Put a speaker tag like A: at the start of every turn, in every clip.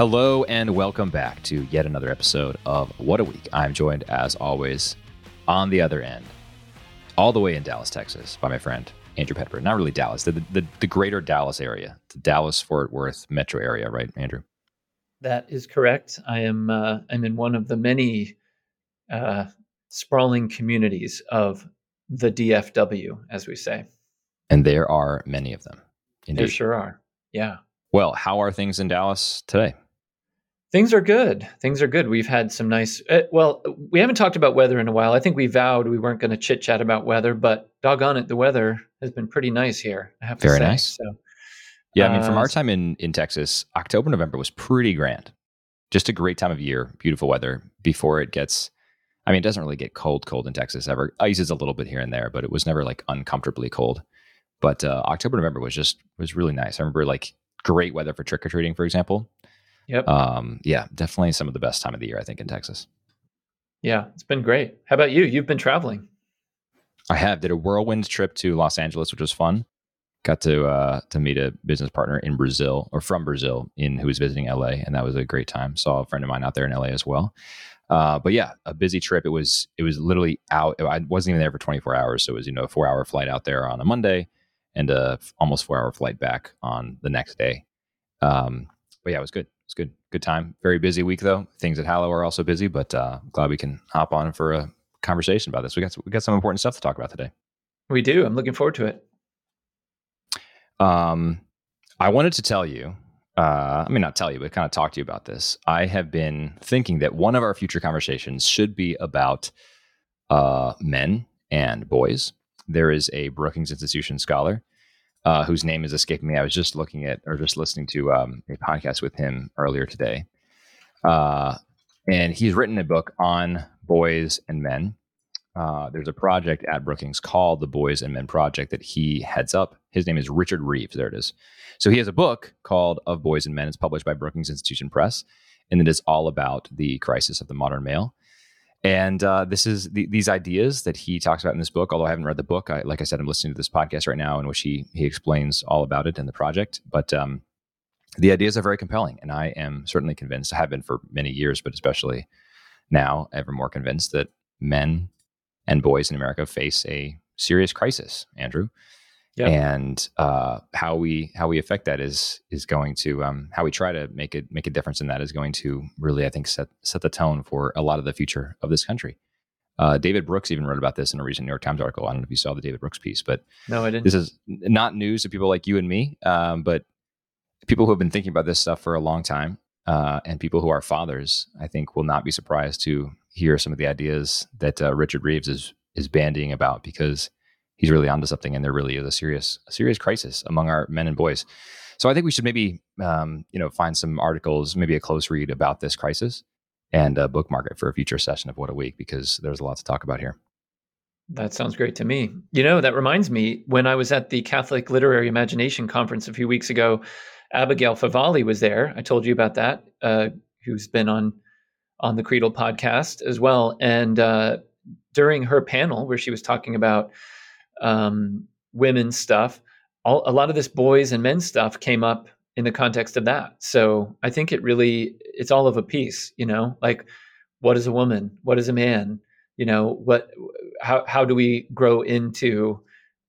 A: Hello and welcome back to yet another episode of What a Week. I'm joined, as always, on the other end, all the way in Dallas, Texas, by my friend Andrew Petiprin. Not really Dallas, the, the, the greater Dallas area, the Dallas Fort Worth metro area, right, Andrew?
B: That is correct. I am uh, I'm in one of the many uh, sprawling communities of the DFW, as we say.
A: And there are many of them.
B: Indeed. There sure are. Yeah.
A: Well, how are things in Dallas today?
B: Things are good. Things are good. We've had some nice. Uh, well, we haven't talked about weather in a while. I think we vowed we weren't going to chit chat about weather, but doggone it, the weather has been pretty nice here. I have to
A: Very
B: say.
A: nice. So, yeah, I mean, from uh, our time in in Texas, October November was pretty grand. Just a great time of year, beautiful weather before it gets. I mean, it doesn't really get cold, cold in Texas ever. Ice is a little bit here and there, but it was never like uncomfortably cold. But uh, October November was just was really nice. I remember like great weather for trick or treating, for example.
B: Yep.
A: Um, yeah, definitely some of the best time of the year, I think, in Texas.
B: Yeah, it's been great. How about you? You've been traveling.
A: I have. Did a whirlwind trip to Los Angeles, which was fun. Got to uh, to meet a business partner in Brazil or from Brazil in who was visiting LA, and that was a great time. Saw a friend of mine out there in LA as well. Uh, but yeah, a busy trip. It was it was literally out. I wasn't even there for 24 hours, so it was you know a four hour flight out there on a Monday, and a almost four hour flight back on the next day. Um, but yeah, it was good it's good. Good time. Very busy week though. Things at Hallow are also busy, but uh, glad we can hop on for a conversation about this. We got we got some important stuff to talk about today.
B: We do. I'm looking forward to it.
A: Um, I wanted to tell you. Uh, I mean, not tell you, but kind of talk to you about this. I have been thinking that one of our future conversations should be about uh, men and boys. There is a Brookings Institution scholar uh, whose name is escaping me. I was just looking at or just listening to um, a podcast with him earlier today. Uh, and he's written a book on boys and men. Uh, there's a project at Brookings called the Boys and Men Project that he heads up. His name is Richard Reeves. There it is. So he has a book called Of Boys and Men. It's published by Brookings Institution Press, and it is all about the crisis of the modern male. And uh, this is the, these ideas that he talks about in this book. Although I haven't read the book, I, like I said, I'm listening to this podcast right now in which he he explains all about it and the project. But um, the ideas are very compelling, and I am certainly convinced. I have been for many years, but especially now, ever more convinced that men and boys in America face a serious crisis. Andrew, and uh, how we how we affect that is is going to um, how we try to make it make a difference in that is going to really I think set set the tone for a lot of the future of this country. Uh, David Brooks even wrote about this in a recent New York Times article. I don't know if you saw the David Brooks piece, but
B: no, I didn't.
A: This is not news to people like you and me, um, but people who have been thinking about this stuff for a long time, uh, and people who are fathers, I think, will not be surprised to hear some of the ideas that uh, Richard Reeves is is bandying about because he's really onto something, and there really is a serious a serious crisis among our men and boys. So I think we should maybe um, you know find some articles, maybe a close read about this crisis, and uh, bookmark it for a future session of What a Week because there's a lot to talk about here.
B: That sounds great to me. You know, that reminds me when I was at the Catholic Literary Imagination Conference a few weeks ago, Abigail Favale was there. I told you about that, uh, who's been on on the Creedal podcast as well. And uh, during her panel, where she was talking about um, women's stuff. All, a lot of this boys and men's stuff came up in the context of that. So I think it really it's all of a piece, you know, like what is a woman? What is a man? You know, what how how do we grow into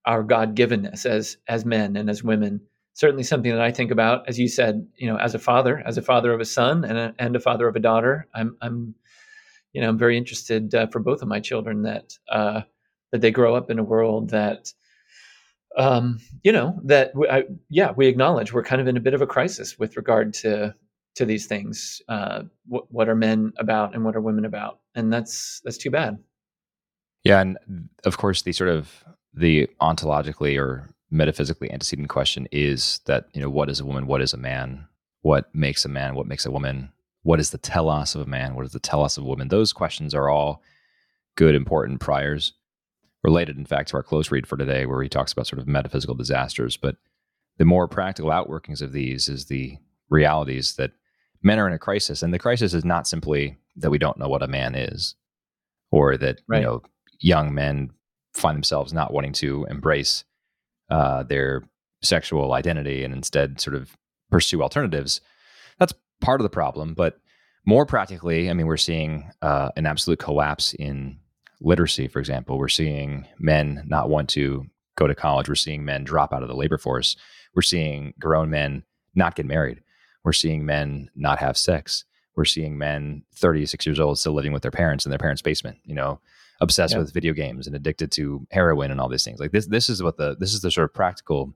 B: our God givenness as as men and as women? Certainly something that I think about, as you said, you know, as a father, as a father of a son and a, and a father of a daughter. I'm I'm you know I'm very interested uh, for both of my children that uh, that they grow up in a world that um, you know that I, yeah we acknowledge we're kind of in a bit of a crisis with regard to to these things uh, what, what are men about and what are women about and that's that's too bad.
A: Yeah and of course the sort of the ontologically or metaphysically antecedent question is that you know what is a woman what is a man what makes a man what makes a woman what is the telos of a man what is the telos of a woman? Those questions are all good important priors related, in fact, to our close read for today, where he talks about sort of metaphysical disasters. But the more practical outworkings of these is the realities that men are in a crisis. And the crisis is not simply that we don't know what a man is or that, right. you know, young men find themselves not wanting to embrace uh, their sexual identity and instead sort of pursue alternatives. That's part of the problem, but more practically, I mean, we're seeing uh, an absolute collapse in literacy, for example. We're seeing men not want to go to college. We're seeing men drop out of the labor force. We're seeing grown men not get married. We're seeing men not have sex. We're seeing men 36 years old still living with their parents in their parents' basement, you know, obsessed yeah. with video games and addicted to heroin and all these things. Like this, this is what the this is the sort of practical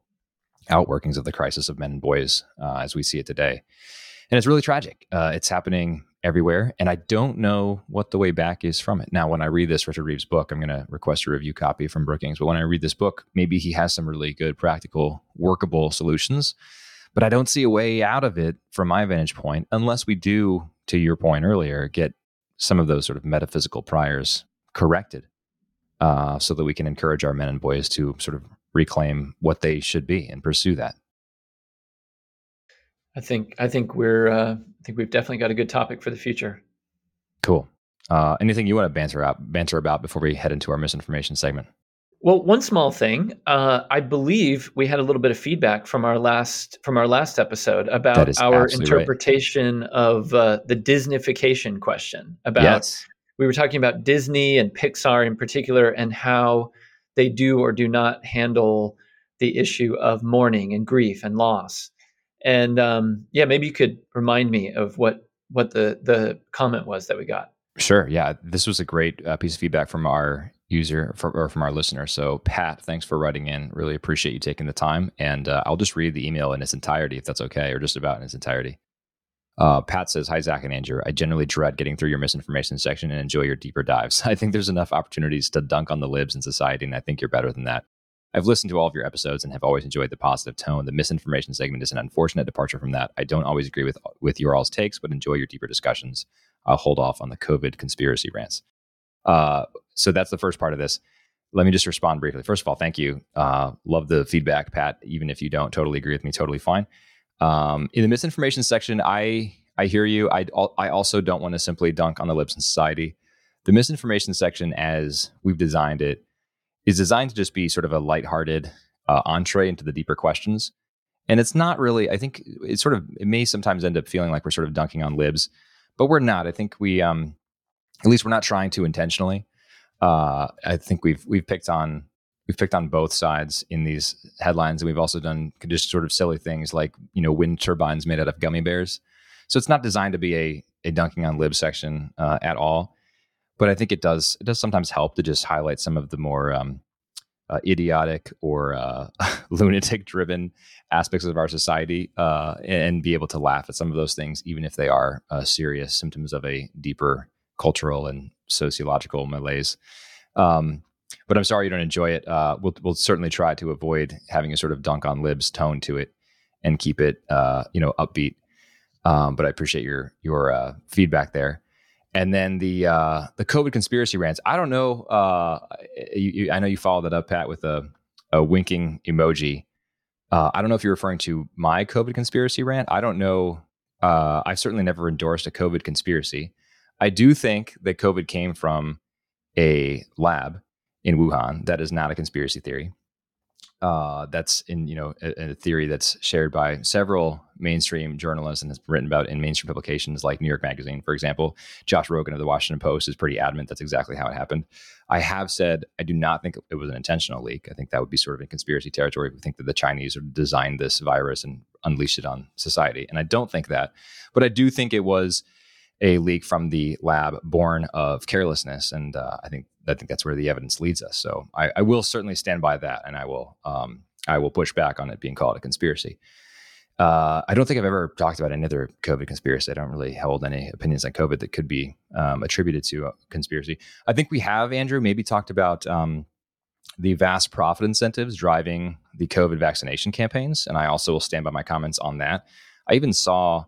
A: outworkings of the crisis of men and boys uh, as we see it today, and it's really tragic. Uh, it's happening everywhere, and I don't know what the way back is from it. Now, when I read this Richard Reeves book, I'm going to request a review copy from Brookings. But when I read this book, maybe he has some really good, practical, workable solutions. But I don't see a way out of it from my vantage point unless we do, to your point earlier, get some of those sort of metaphysical priors corrected uh, so that we can encourage our men and boys to sort of reclaim what they should be and pursue that.
B: I think I think we're uh, I think we've definitely got a good topic for the future.
A: Cool. Uh, anything you want to banter out banter about before we head into our misinformation segment?
B: Well, one small thing, uh, I believe we had a little bit of feedback from our last from our last episode about our interpretation right. of uh, the Disneyfication question. About yes we were talking about Disney and Pixar in particular and how they do or do not handle the issue of mourning and grief and loss. And um, yeah, maybe you could remind me of what what the the comment was that we got.
A: Sure. Yeah, this was a great uh, piece of feedback from our user or from our listener. So Pat, thanks for writing in. Really appreciate you taking the time. And uh, I'll just read the email in its entirety if that's okay, or just about in its entirety. Uh, Pat says, Hi, Zach and Andrew. I generally dread getting through your misinformation section and enjoy your deeper dives. I think there's enough opportunities to dunk on the libs in society, and I think you're better than that. I've listened to all of your episodes and have always enjoyed the positive tone. The misinformation segment is an unfortunate departure from that. I don't always agree with, with your all's takes, but enjoy your deeper discussions. I'll hold off on the COVID conspiracy rants. Uh, so that's the first part of this. Let me just respond briefly. First of all, thank you. Uh, love the feedback, Pat. Even if you don't totally agree with me, totally fine. Um, in the misinformation section, I I hear you. I I also don't want to simply dunk on the libs in society. The misinformation section, as we've designed it, is designed to just be sort of a lighthearted uh, entree into the deeper questions. And it's not really. I think it sort of it may sometimes end up feeling like we're sort of dunking on libs, but we're not. I think we, um, at least, we're not trying to intentionally. Uh, I think we've we've picked on we've picked on both sides in these headlines and we've also done just sort of silly things like you know wind turbines made out of gummy bears so it's not designed to be a, a dunking on lib section uh, at all but i think it does it does sometimes help to just highlight some of the more um, uh, idiotic or uh, lunatic driven aspects of our society uh, and be able to laugh at some of those things even if they are uh, serious symptoms of a deeper cultural and sociological malaise um, but I'm sorry you don't enjoy it. Uh, we'll we'll certainly try to avoid having a sort of dunk on libs tone to it and keep it uh, you know upbeat. Um, but I appreciate your your feedback there. And then the uh, the COVID conspiracy rants. I don't know. Uh, you, you, I know you followed that up, Pat, with a, a winking emoji. Uh, I don't know if you're referring to my COVID conspiracy rant. I don't know. I've certainly never endorsed a COVID conspiracy. I do think that COVID came from a lab in Wuhan. That is not a conspiracy theory. Uh, that's in you know a, a, theory that's shared by several mainstream journalists and has been written about in mainstream publications like New York Magazine, for example. Josh Rogin of the Washington Post is pretty adamant that's exactly how it happened. I have said I do not think it was an intentional leak. I think that would be sort of in conspiracy territory. We think that the Chinese designed this virus and unleashed it on society, and I don't think that. But I do think it was a leak from the lab born of carelessness, and uh, I think I think that's where the evidence leads us. So I, I will certainly stand by that, and I will um, I will push back on it being called a conspiracy. Uh, I don't think I've ever talked about another COVID conspiracy. I don't really hold any opinions on COVID that could be um, attributed to a conspiracy. I think we have, Andrew, maybe talked about um, the vast profit incentives driving the COVID vaccination campaigns, and I also will stand by my comments on that. I even saw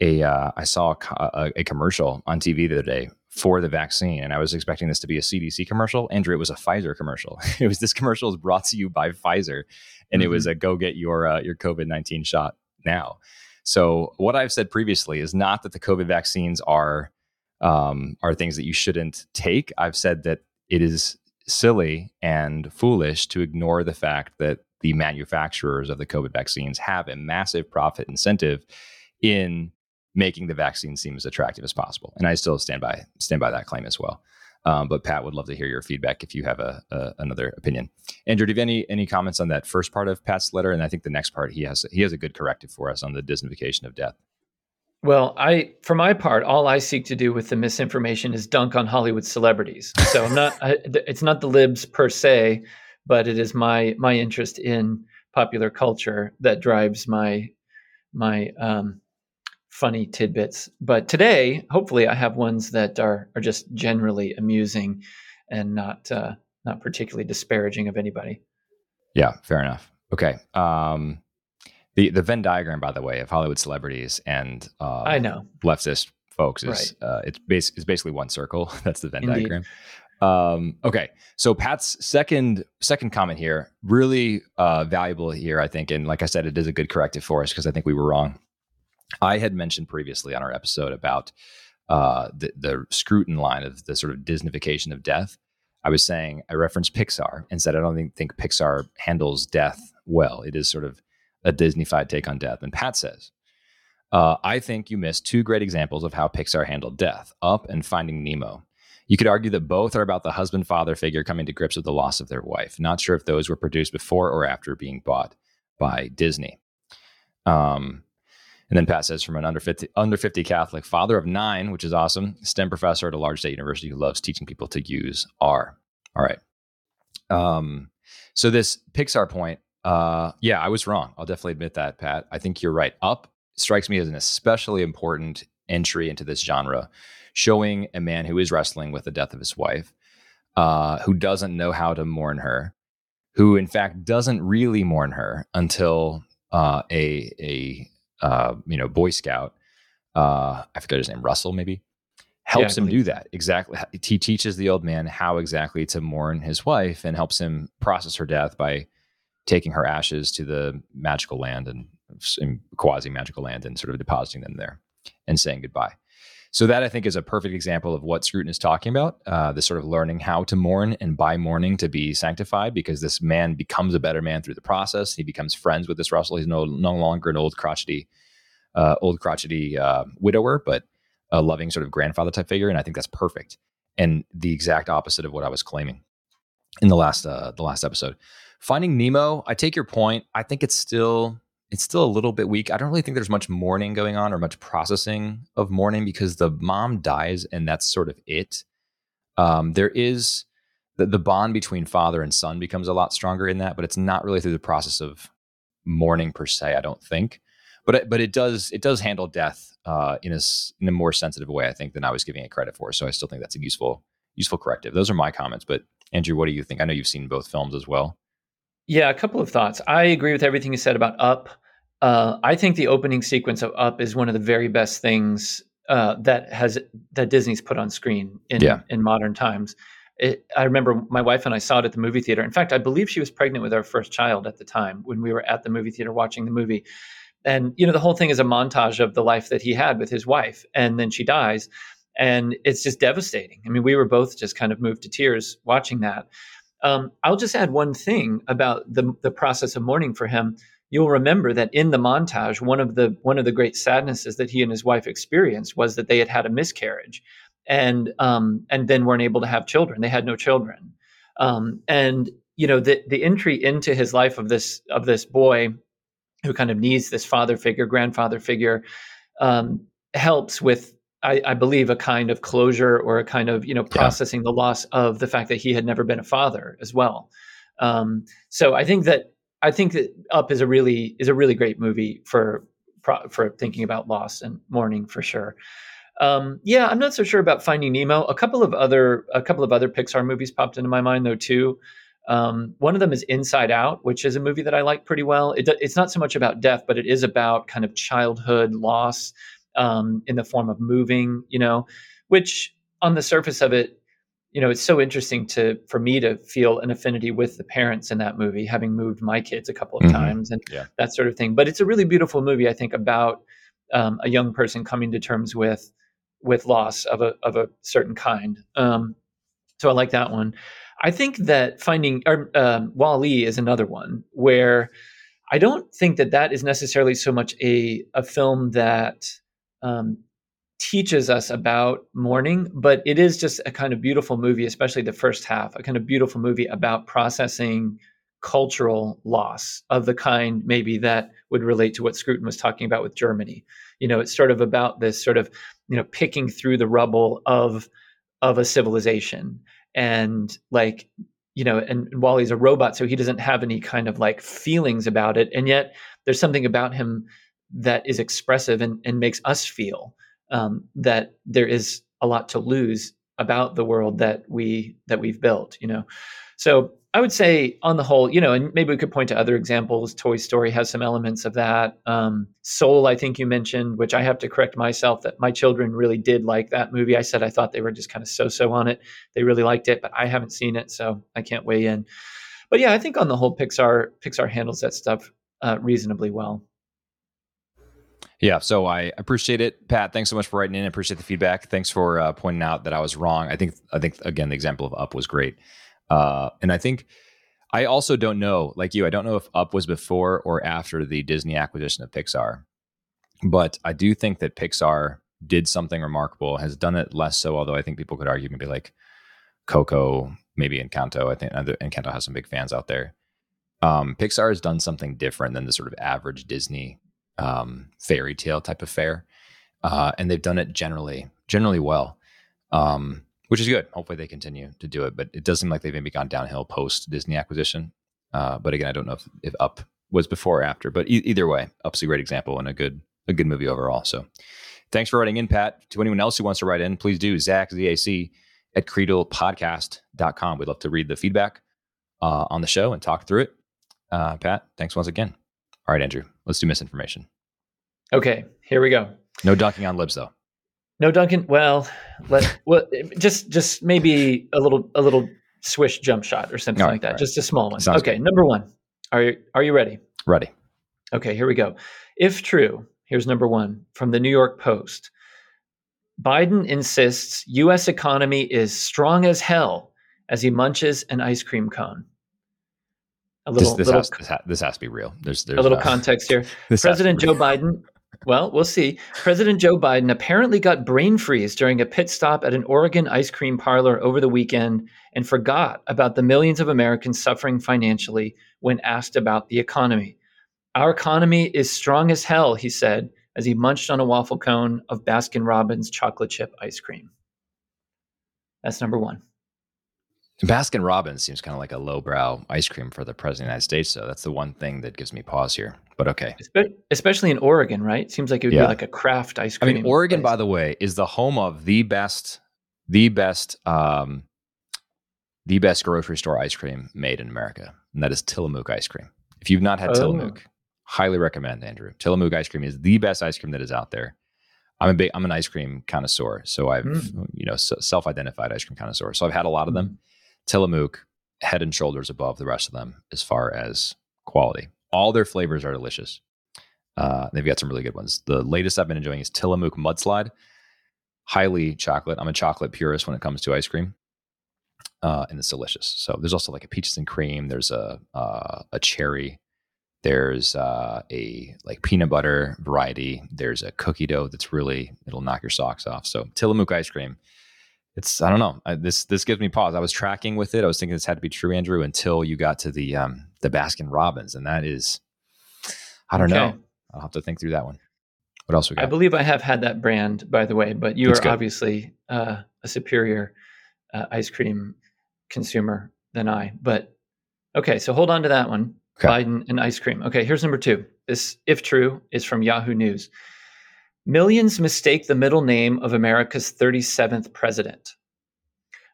A: a uh, I saw a, a, commercial on TV the other day for the vaccine, and I was expecting this to be a CDC commercial. Andrew, it was a Pfizer commercial. it was this commercial is brought to you by Pfizer, and mm-hmm. it was mm-hmm. a go get your uh, your COVID nineteen shot now. So what I've said previously is not that the COVID vaccines are um, are things that you shouldn't take. I've said that it is silly and foolish to ignore the fact that the manufacturers of the COVID vaccines have a massive profit incentive in making the vaccine seem as attractive as possible. And I still stand by stand by that claim as well. Um, but Pat would love to hear your feedback if you have a, a, another opinion. Andrew, do you have any any comments on that first part of Pat's letter? And I think the next part he has he has a good corrective for us on the Disneyfication of death.
B: Well, I, for my part, all I seek to do with the misinformation is dunk on Hollywood celebrities. So I'm not. I, it's not the libs per se, but it is my my interest in popular culture that drives my my um, funny tidbits. But today, hopefully, I have ones that are are just generally amusing and not uh, not particularly disparaging of anybody.
A: Yeah, fair enough. Okay. Um, the the Venn diagram, by the way, of Hollywood celebrities and uh,
B: I know
A: leftist folks is right. uh, it's base is basically one circle. That's the Venn Indeed. diagram. Um, okay, so Pat's second second comment here really uh, valuable here, I think, and like I said, it is a good corrective for us because I think we were wrong. I had mentioned previously on our episode about uh, the the Scruton line of the sort of Disneyfication of death. I was saying I referenced Pixar and said I don't think, think Pixar handles death well. It is sort of a Disneyfied take on death. And Pat says, uh, I think you missed two great examples of how Pixar handled death Up and Finding Nemo. You could argue that both are about the husband father figure coming to grips with the loss of their wife. Not sure if those were produced before or after being bought by Disney. Um, and then Pat says, from an under 50, under 50 Catholic, father of nine, which is awesome, STEM professor at a large state university who loves teaching people to use R. All right. Um, so this Pixar point uh, yeah, I was wrong. I'll definitely admit that, Pat. I think you're right. Up strikes me as an especially important entry into this genre, showing a man who is wrestling with the death of his wife, uh, who doesn't know how to mourn her, who in fact doesn't really mourn her until uh, a a uh, you know Boy Scout, uh, I forget his name, Russell maybe, helps yeah, him do that exactly. He teaches the old man how exactly to mourn his wife and helps him process her death by taking her ashes to the magical land and, quasi magical land and sort of depositing them there and saying goodbye. So that I think is a perfect example of what Scruton is talking about. Uh, the sort of learning how to mourn and by mourning to be sanctified, because this man becomes a better man through the process. He becomes friends with this Russell. He's no no longer an old crotchety, uh, old crotchety uh, widower, but a loving sort of grandfather type figure. And I think that's perfect and the exact opposite of what I was claiming in the last uh, the last episode. Finding Nemo, I take your point. I think it's still it's still a little bit weak. I don't really think there's much mourning going on or much processing of mourning because the mom dies and that's sort of it. Um, there is the, the bond between father and son becomes a lot stronger in that, but it's not really through the process of mourning per se. I don't think, but it, but it does it does handle death uh, in a in a more sensitive way, I think, than I was giving it credit for. So I still think that's a useful useful corrective. Those are my comments. But Andrew, what do you think? I know you've seen both films as well.
B: Yeah, a couple of thoughts. I agree with everything you said about Up. Uh, I think the opening sequence of Up is one of the very best things uh, that has that Disney's put on screen in yeah. in modern times. It, I remember my wife and I saw it at the movie theater. In fact, I believe she was pregnant with our first child at the time when we were at the movie theater watching the movie. And you know, the whole thing is a montage of the life that he had with his wife, and then she dies, and it's just devastating. I mean, we were both just kind of moved to tears watching that. Um, I'll just add one thing about the the process of mourning for him. You'll remember that in the montage, one of the one of the great sadnesses that he and his wife experienced was that they had had a miscarriage, and um, and then weren't able to have children. They had no children, um, and you know the the entry into his life of this of this boy who kind of needs this father figure, grandfather figure, um, helps with I, I, believe a kind of closure or a kind of you know processing yeah. the loss of the fact that he had never been a father as well. Um, so I think that I think that Up is a really is a really great movie for for thinking about loss and mourning for sure. Um, yeah, I'm not so sure about Finding Nemo. A couple of other a couple of other Pixar movies popped into my mind though too. Um, one of them is Inside Out, which is a movie that I like pretty well. It, it's not so much about death, but it is about kind of childhood loss um, in the form of moving, you know, which on the surface of it, you know, it's so interesting to for me to feel an affinity with the parents in that movie, having moved my kids a couple of mm-hmm. times and yeah. that sort of thing. But it's a really beautiful movie, I think, about um, a young person coming to terms with with loss of a of a certain kind. Um, so I like that one. I think that finding or um, WALL-E is another one where I don't think that that is necessarily so much a a film that um, teaches us about mourning, but it is just a kind of beautiful movie, especially the first half, a kind of beautiful movie about processing cultural loss of the kind maybe that would relate to what Scruton was talking about with Germany. You know, it's sort of about this sort of, you know, picking through the rubble of of a civilization and like you know and, while he's a robot so he doesn't have any kind of like feelings about it and yet there's something about him that is expressive and, and makes us feel um, that there is a lot to lose about the world that we that we've built you know so I would say, on the whole, you know, and maybe we could point to other examples. Toy Story has some elements of that. Um, Soul, I think you mentioned, which I have to correct myself that my children really did like that movie. I said I thought they were just kind of so-so on it. They really liked it, but I haven't seen it, so I can't weigh in. But yeah, I think on the whole, Pixar Pixar handles that stuff uh, reasonably well.
A: Yeah, so I appreciate it, Pat. Thanks so much for writing in. I appreciate the feedback. Thanks for uh, pointing out that I was wrong. I think I think again the example of Up was great. Uh, and I think I also don't know, like you, I don't know if Up was before or after the Disney acquisition of Pixar. But I do think that Pixar did something remarkable, has done it less so, although I think people could argue maybe like Coco, maybe Encanto. I think Encanto has some big fans out there. Um, Pixar has done something different than the sort of average Disney um, fairy tale type of fare, uh, and they've done it generally generally well. Um, which is good. Hopefully they continue to do it, but it does seem like they've maybe gone downhill post Disney acquisition. Uh, but again, I don't know if, if Up was before or after, but e- either way, Up's a great example and a good a good movie overall. So thanks for writing in, Pat. To anyone else who wants to write in, please do. Zach, Z-A-C, at creedalpodcast.com. We'd love to read the feedback uh, on the show and talk through it. Uh, Pat, thanks once again. All right, Andrew, let's do misinformation.
B: Okay, here we go.
A: No dunking on libs, though.
B: No, Duncan. Well, let well just just maybe a little a little swish jump shot or something right, like that. Right. Just a small one. Sounds okay, good. number one. Are you are you ready?
A: Ready.
B: Okay, here we go. If true, here's number one from the New York Post. Biden insists U.S. economy is strong as hell as he munches an ice cream cone.
A: A little, this, this, little, has, this, has, this has, to be real. There's, there's
B: a little uh, context here. President Joe Biden well, we'll see. President Joe Biden apparently got brain freeze during a pit stop at an Oregon ice cream parlor over the weekend and forgot about the millions of Americans suffering financially when asked about the economy. Our economy is strong as hell, he said as he munched on a waffle cone of Baskin Robbins chocolate chip ice cream. That's number one.
A: Baskin Robbins seems kind of like a lowbrow ice cream for the president of the United States. So that's the one thing that gives me pause here. But okay.
B: Especially in Oregon, right? Seems like it would yeah. be like a craft ice cream.
A: I mean, Oregon, place. by the way, is the home of the best, the best, um, the best grocery store ice cream made in America, and that is Tillamook ice cream. If you've not had oh. Tillamook, highly recommend Andrew. Tillamook ice cream is the best ice cream that is out there. I'm a big, I'm an ice cream connoisseur, so I've mm. you know self-identified ice cream connoisseur. So I've had a lot of them. Tillamook, head and shoulders above the rest of them as far as quality. All their flavors are delicious. Uh, they've got some really good ones. The latest I've been enjoying is Tillamook Mudslide. Highly chocolate. I'm a chocolate purist when it comes to ice cream. Uh, and it's delicious. So there's also like a peaches and cream. There's a uh, a cherry. There's uh, a like peanut butter variety. There's a cookie dough that's really it'll knock your socks off. So Tillamook ice cream it's I don't know. I, this this gives me pause. I was tracking with it. I was thinking this had to be true, Andrew, until you got to the um the Baskin Robbins, and that is I don't okay. know. I'll have to think through that one. What else we got?
B: I believe I have had that brand, by the way, but you are good. obviously uh, a superior uh, ice cream consumer than I. But okay, so hold on to that one. Okay. Biden and ice cream. Okay, here's number two. This, if true, is from Yahoo News. Millions mistake the middle name of America's 37th president.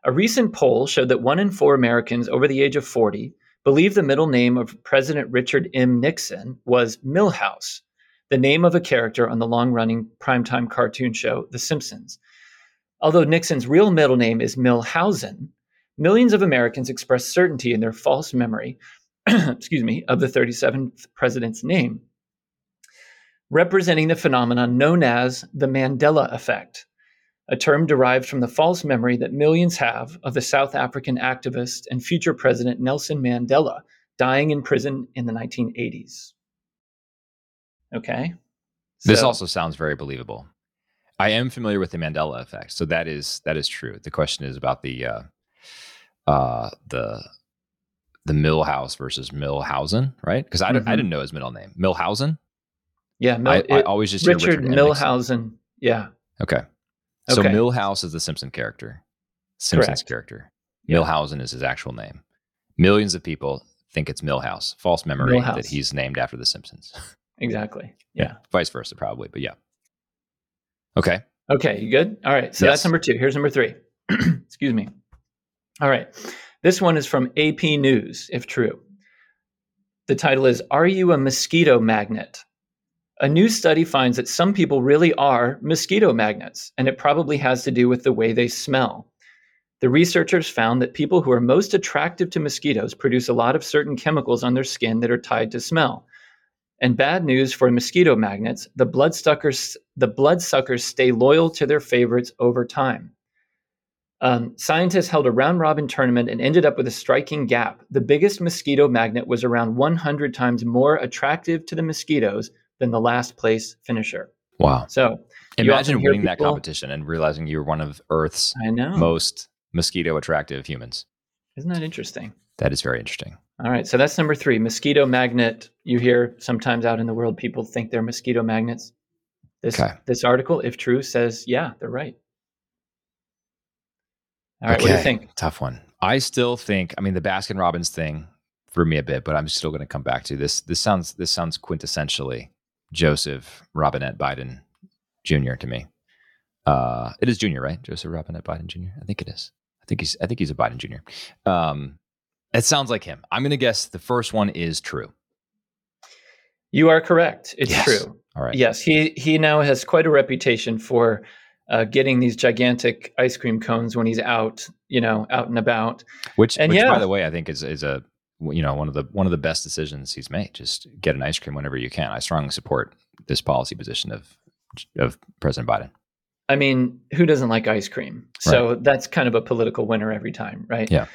B: A recent poll showed that one in four Americans over the age of 40 believe the middle name of President Richard M. Nixon was Milhouse, the name of a character on the long running primetime cartoon show The Simpsons. Although Nixon's real middle name is Milhausen, millions of Americans express certainty in their false memory, excuse me, of the 37th president's name representing the phenomenon known as the Mandela effect, a term derived from the false memory that millions have of the South African activist and future president Nelson Mandela dying in prison in the 1980s. Okay.
A: So, this also sounds very believable. I am familiar with the Mandela effect, so that is that is true. The question is about the uh, uh, the the Millhouse versus Millhausen, right? Because I, mm-hmm. I didn't know his middle name, Millhausen.
B: Yeah,
A: Mil- I, I, always just
B: Richard, Richard Millhausen. Yeah.
A: Okay. So okay. Milhouse is the Simpson character. Simpsons Correct. character. Yeah. Millhausen is his actual name. Millions of people think it's Milhouse. False memory Milhouse. that he's named after the Simpsons.
B: Exactly. Yeah. yeah.
A: Vice versa, probably, but yeah. Okay.
B: Okay. You good? All right. So yes. that's number two. Here's number three. Excuse me. All right. This one is from AP News, if true. The title is Are You a Mosquito Magnet? A new study finds that some people really are mosquito magnets, and it probably has to do with the way they smell. The researchers found that people who are most attractive to mosquitoes produce a lot of certain chemicals on their skin that are tied to smell. And bad news for mosquito magnets, the bloodsuckers, the bloodsuckers stay loyal to their favorites over time. Um, scientists held a round robin tournament and ended up with a striking gap. The biggest mosquito magnet was around 100 times more attractive to the mosquitoes than the last place finisher.
A: Wow.
B: So
A: imagine winning people, that competition and realizing you're one of Earth's most mosquito attractive humans.
B: Isn't that interesting?
A: That is very interesting.
B: All right. So that's number three mosquito magnet. You hear sometimes out in the world people think they're mosquito magnets. This, okay. this article, if true, says, yeah, they're right. All right. Okay. What do you think?
A: Tough one. I still think, I mean, the Baskin Robbins thing threw me a bit, but I'm still going to come back to this. This sounds, this sounds quintessentially Joseph Robinette Biden Jr. to me. Uh, it is Junior, right? Joseph Robinette Biden Jr. I think it is. I think he's. I think he's a Biden Jr. Um, it sounds like him. I'm going to guess the first one is true.
B: You are correct. It's
A: yes.
B: true.
A: All right.
B: Yes, he he now has quite a reputation for uh, getting these gigantic ice cream cones when he's out, you know, out and about.
A: Which, and which yeah. by the way, I think is is a you know one of the one of the best decisions he's made. Just get an ice cream whenever you can. I strongly support this policy position of of President Biden.
B: I mean, who doesn't like ice cream? So right. that's kind of a political winner every time, right?
A: Yeah.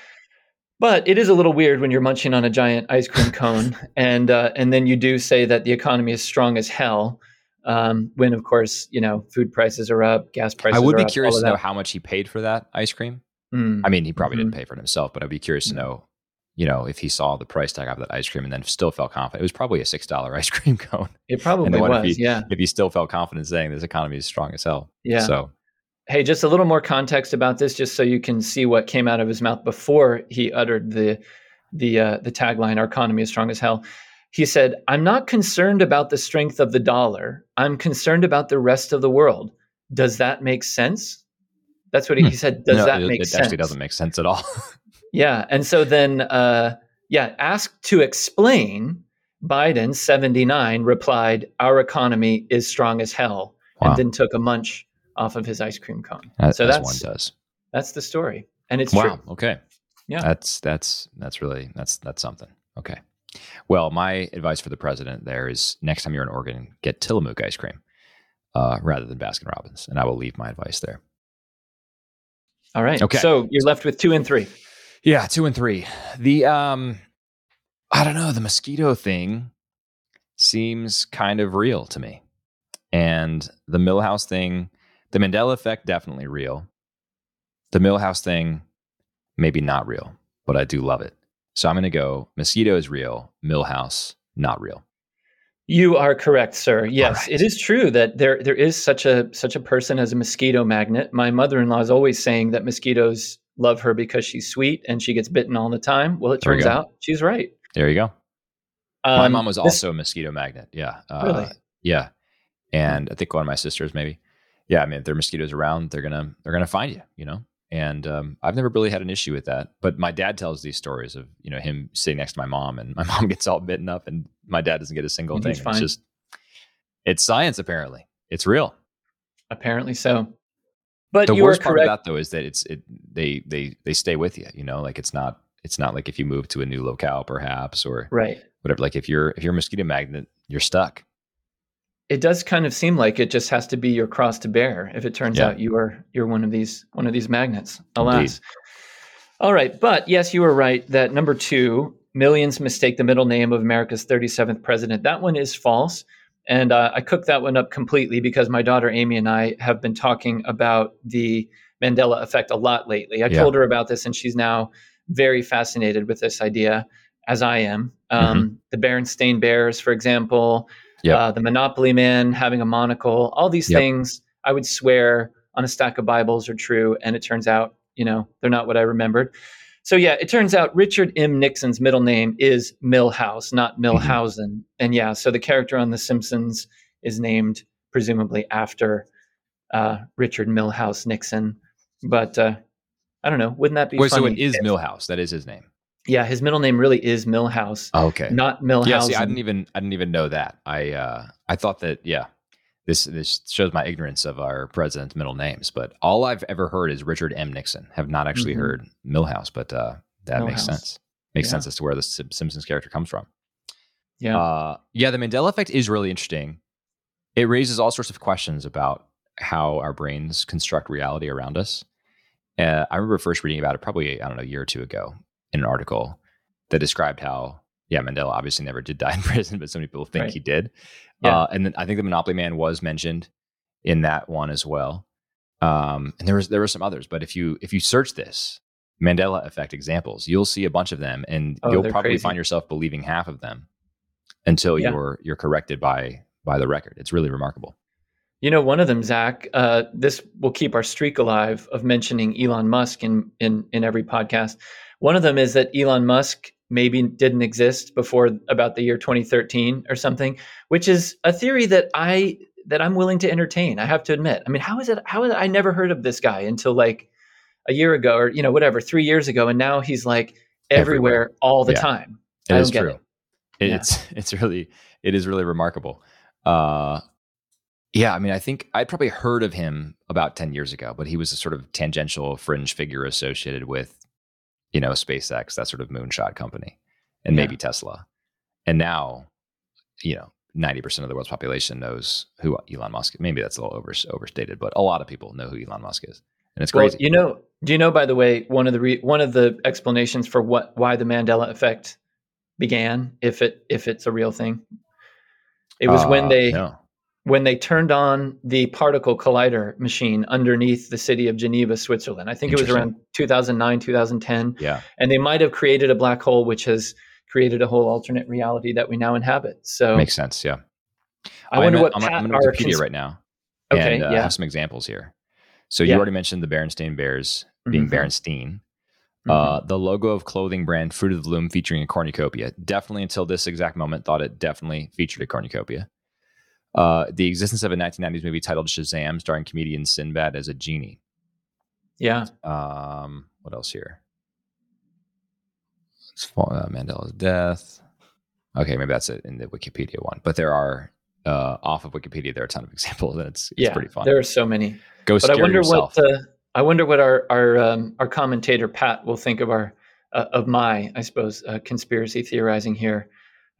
B: But it is a little weird when you're munching on a giant ice cream cone, and uh, and then you do say that the economy is strong as hell. Um, when of course you know food prices are up, gas prices.
A: I would be
B: up,
A: curious to know how much he paid for that ice cream. Mm. I mean, he probably mm-hmm. didn't pay for it himself, but I'd be curious mm. to know, you know, if he saw the price tag of that ice cream and then still felt confident. It was probably a six dollar ice cream cone.
B: It probably was.
A: If he,
B: yeah.
A: If he still felt confident saying this economy is strong as hell.
B: Yeah.
A: So
B: Hey, just a little more context about this, just so you can see what came out of his mouth before he uttered the the uh, the tagline "Our economy is strong as hell." He said, "I'm not concerned about the strength of the dollar. I'm concerned about the rest of the world. Does that make sense?" That's what he, hmm. he said. Does no, that make
A: it
B: sense?
A: It actually doesn't make sense at all.
B: yeah, and so then, uh, yeah, asked to explain, Biden, 79, replied, "Our economy is strong as hell," wow. and then took a munch off of his ice cream cone.
A: As, so that's one does.
B: That's the story, and it's
A: wow.
B: True.
A: Okay. Yeah. That's that's that's really that's that's something. Okay. Well, my advice for the president there is next time you're in Oregon, get Tillamook ice cream uh, rather than Baskin Robbins, and I will leave my advice there.
B: All right. Okay. So you're left with two and three.
A: Yeah, two and three. The um, I don't know. The mosquito thing seems kind of real to me, and the Millhouse thing the Mandela effect, definitely real. The Millhouse thing, maybe not real, but I do love it. So I'm going to go mosquito is real, Millhouse, not real.
B: You are correct, sir. Yes, right. it is true that there there is such a such a person as a mosquito magnet. My mother-in-law is always saying that mosquitoes love her because she's sweet and she gets bitten all the time. Well, it turns out she's right.
A: There you go. Um, my mom was this, also a mosquito magnet. Yeah.
B: Uh, really?
A: Yeah. And I think one of my sisters maybe yeah, I mean, if there are mosquitoes around, they're gonna they're gonna find you, you know. And um, I've never really had an issue with that. But my dad tells these stories of you know him sitting next to my mom, and my mom gets all bitten up, and my dad doesn't get a single thing. It's just it's science. Apparently, it's real.
B: Apparently so. But
A: the worst part of that though is that it's it they they they stay with you. You know, like it's not it's not like if you move to a new locale perhaps or
B: right
A: whatever. Like if you're if you're a mosquito magnet, you're stuck
B: it does kind of seem like it just has to be your cross to bear if it turns yeah. out you are you're one of these one of these magnets alas Indeed. all right but yes you were right that number two millions mistake the middle name of america's 37th president that one is false And uh, I cooked that one up completely because my daughter Amy and I have been talking about the Mandela effect a lot lately. I yeah. told her about this, and she's now very fascinated with this idea, as I am. Um, mm-hmm. The Berenstain Bears, for example, yep. uh, the Monopoly Man having a monocle, all these yep. things I would swear on a stack of Bibles are true. And it turns out, you know, they're not what I remembered. So yeah, it turns out Richard M. Nixon's middle name is Milhouse, not. Milhausen. Mm-hmm. And yeah, so the character on The Simpsons is named presumably after uh, Richard Milhouse Nixon. But uh, I don't know. Wouldn't that be?
A: Wait, so it is Milhouse. That is his name.
B: Yeah, his middle name really is Milhouse.
A: Oh, okay,
B: not Milhouse. Yeah,
A: see, I didn't even I didn't even know that. I uh, I thought that yeah, this this shows my ignorance of our president's middle names. But all I've ever heard is Richard M. Nixon. Have not actually mm-hmm. heard Millhouse, but uh, that makes sense. Makes yeah. sense as to where the Simpsons character comes from.
B: Yeah,
A: uh, yeah. The Mandela effect is really interesting. It raises all sorts of questions about how our brains construct reality around us. Uh, I remember first reading about it probably I don't know a year or two ago in an article that described how yeah Mandela obviously never did die in prison, but so many people think right. he did. Yeah. Uh, and then I think the Monopoly Man was mentioned in that one as well. Um, and there was there were some others, but if you if you search this Mandela effect examples, you'll see a bunch of them, and oh, you'll probably crazy. find yourself believing half of them until yeah. you're you're corrected by by the record. It's really remarkable.
B: You know, one of them, Zach. Uh, this will keep our streak alive of mentioning Elon Musk in in in every podcast. One of them is that Elon Musk maybe didn't exist before about the year 2013 or something, which is a theory that I that I'm willing to entertain. I have to admit. I mean, how is it? How is it, I never heard of this guy until like a year ago, or you know, whatever, three years ago, and now he's like everywhere, everywhere. all the yeah. time.
A: It is true. It. It's yeah. it's really it is really remarkable. Uh, yeah, I mean, I think I'd probably heard of him about 10 years ago, but he was a sort of tangential fringe figure associated with, you know, SpaceX, that sort of moonshot company, and yeah. maybe Tesla. And now, you know, 90% of the world's population knows who Elon Musk is. Maybe that's a little over, overstated, but a lot of people know who Elon Musk is. And it's crazy.
B: Well, you know, do you know, by the way, one of the re- one of the explanations for what why the Mandela effect began, if it if it's a real thing, it was uh, when they no when they turned on the particle collider machine underneath the city of Geneva, Switzerland. I think it was around 2009, 2010.
A: Yeah.
B: And they might have created a black hole, which has created a whole alternate reality that we now inhabit. So
A: makes sense. Yeah.
B: I wonder what
A: I'm, I'm, I'm Wikipedia cons- right now.
B: Okay.
A: And uh,
B: yeah.
A: have some examples here. So you yeah. already mentioned the Berenstain Bears being mm-hmm. Uh, mm-hmm. Uh, the logo of clothing brand Fruit of the Loom featuring a cornucopia. Definitely until this exact moment, thought it definitely featured a cornucopia. Uh, the existence of a 1990s movie titled Shazam, starring comedian Sinbad as a genie.
B: Yeah.
A: Um, what else here? It's uh, Mandela's death. Okay, maybe that's it in the Wikipedia one. But there are uh, off of Wikipedia, there are a ton of examples, and it's, it's
B: yeah,
A: pretty fun.
B: There are so many.
A: Go but I
B: wonder
A: yourself.
B: what uh, I wonder what our our um, our commentator Pat will think of our uh, of my I suppose uh, conspiracy theorizing here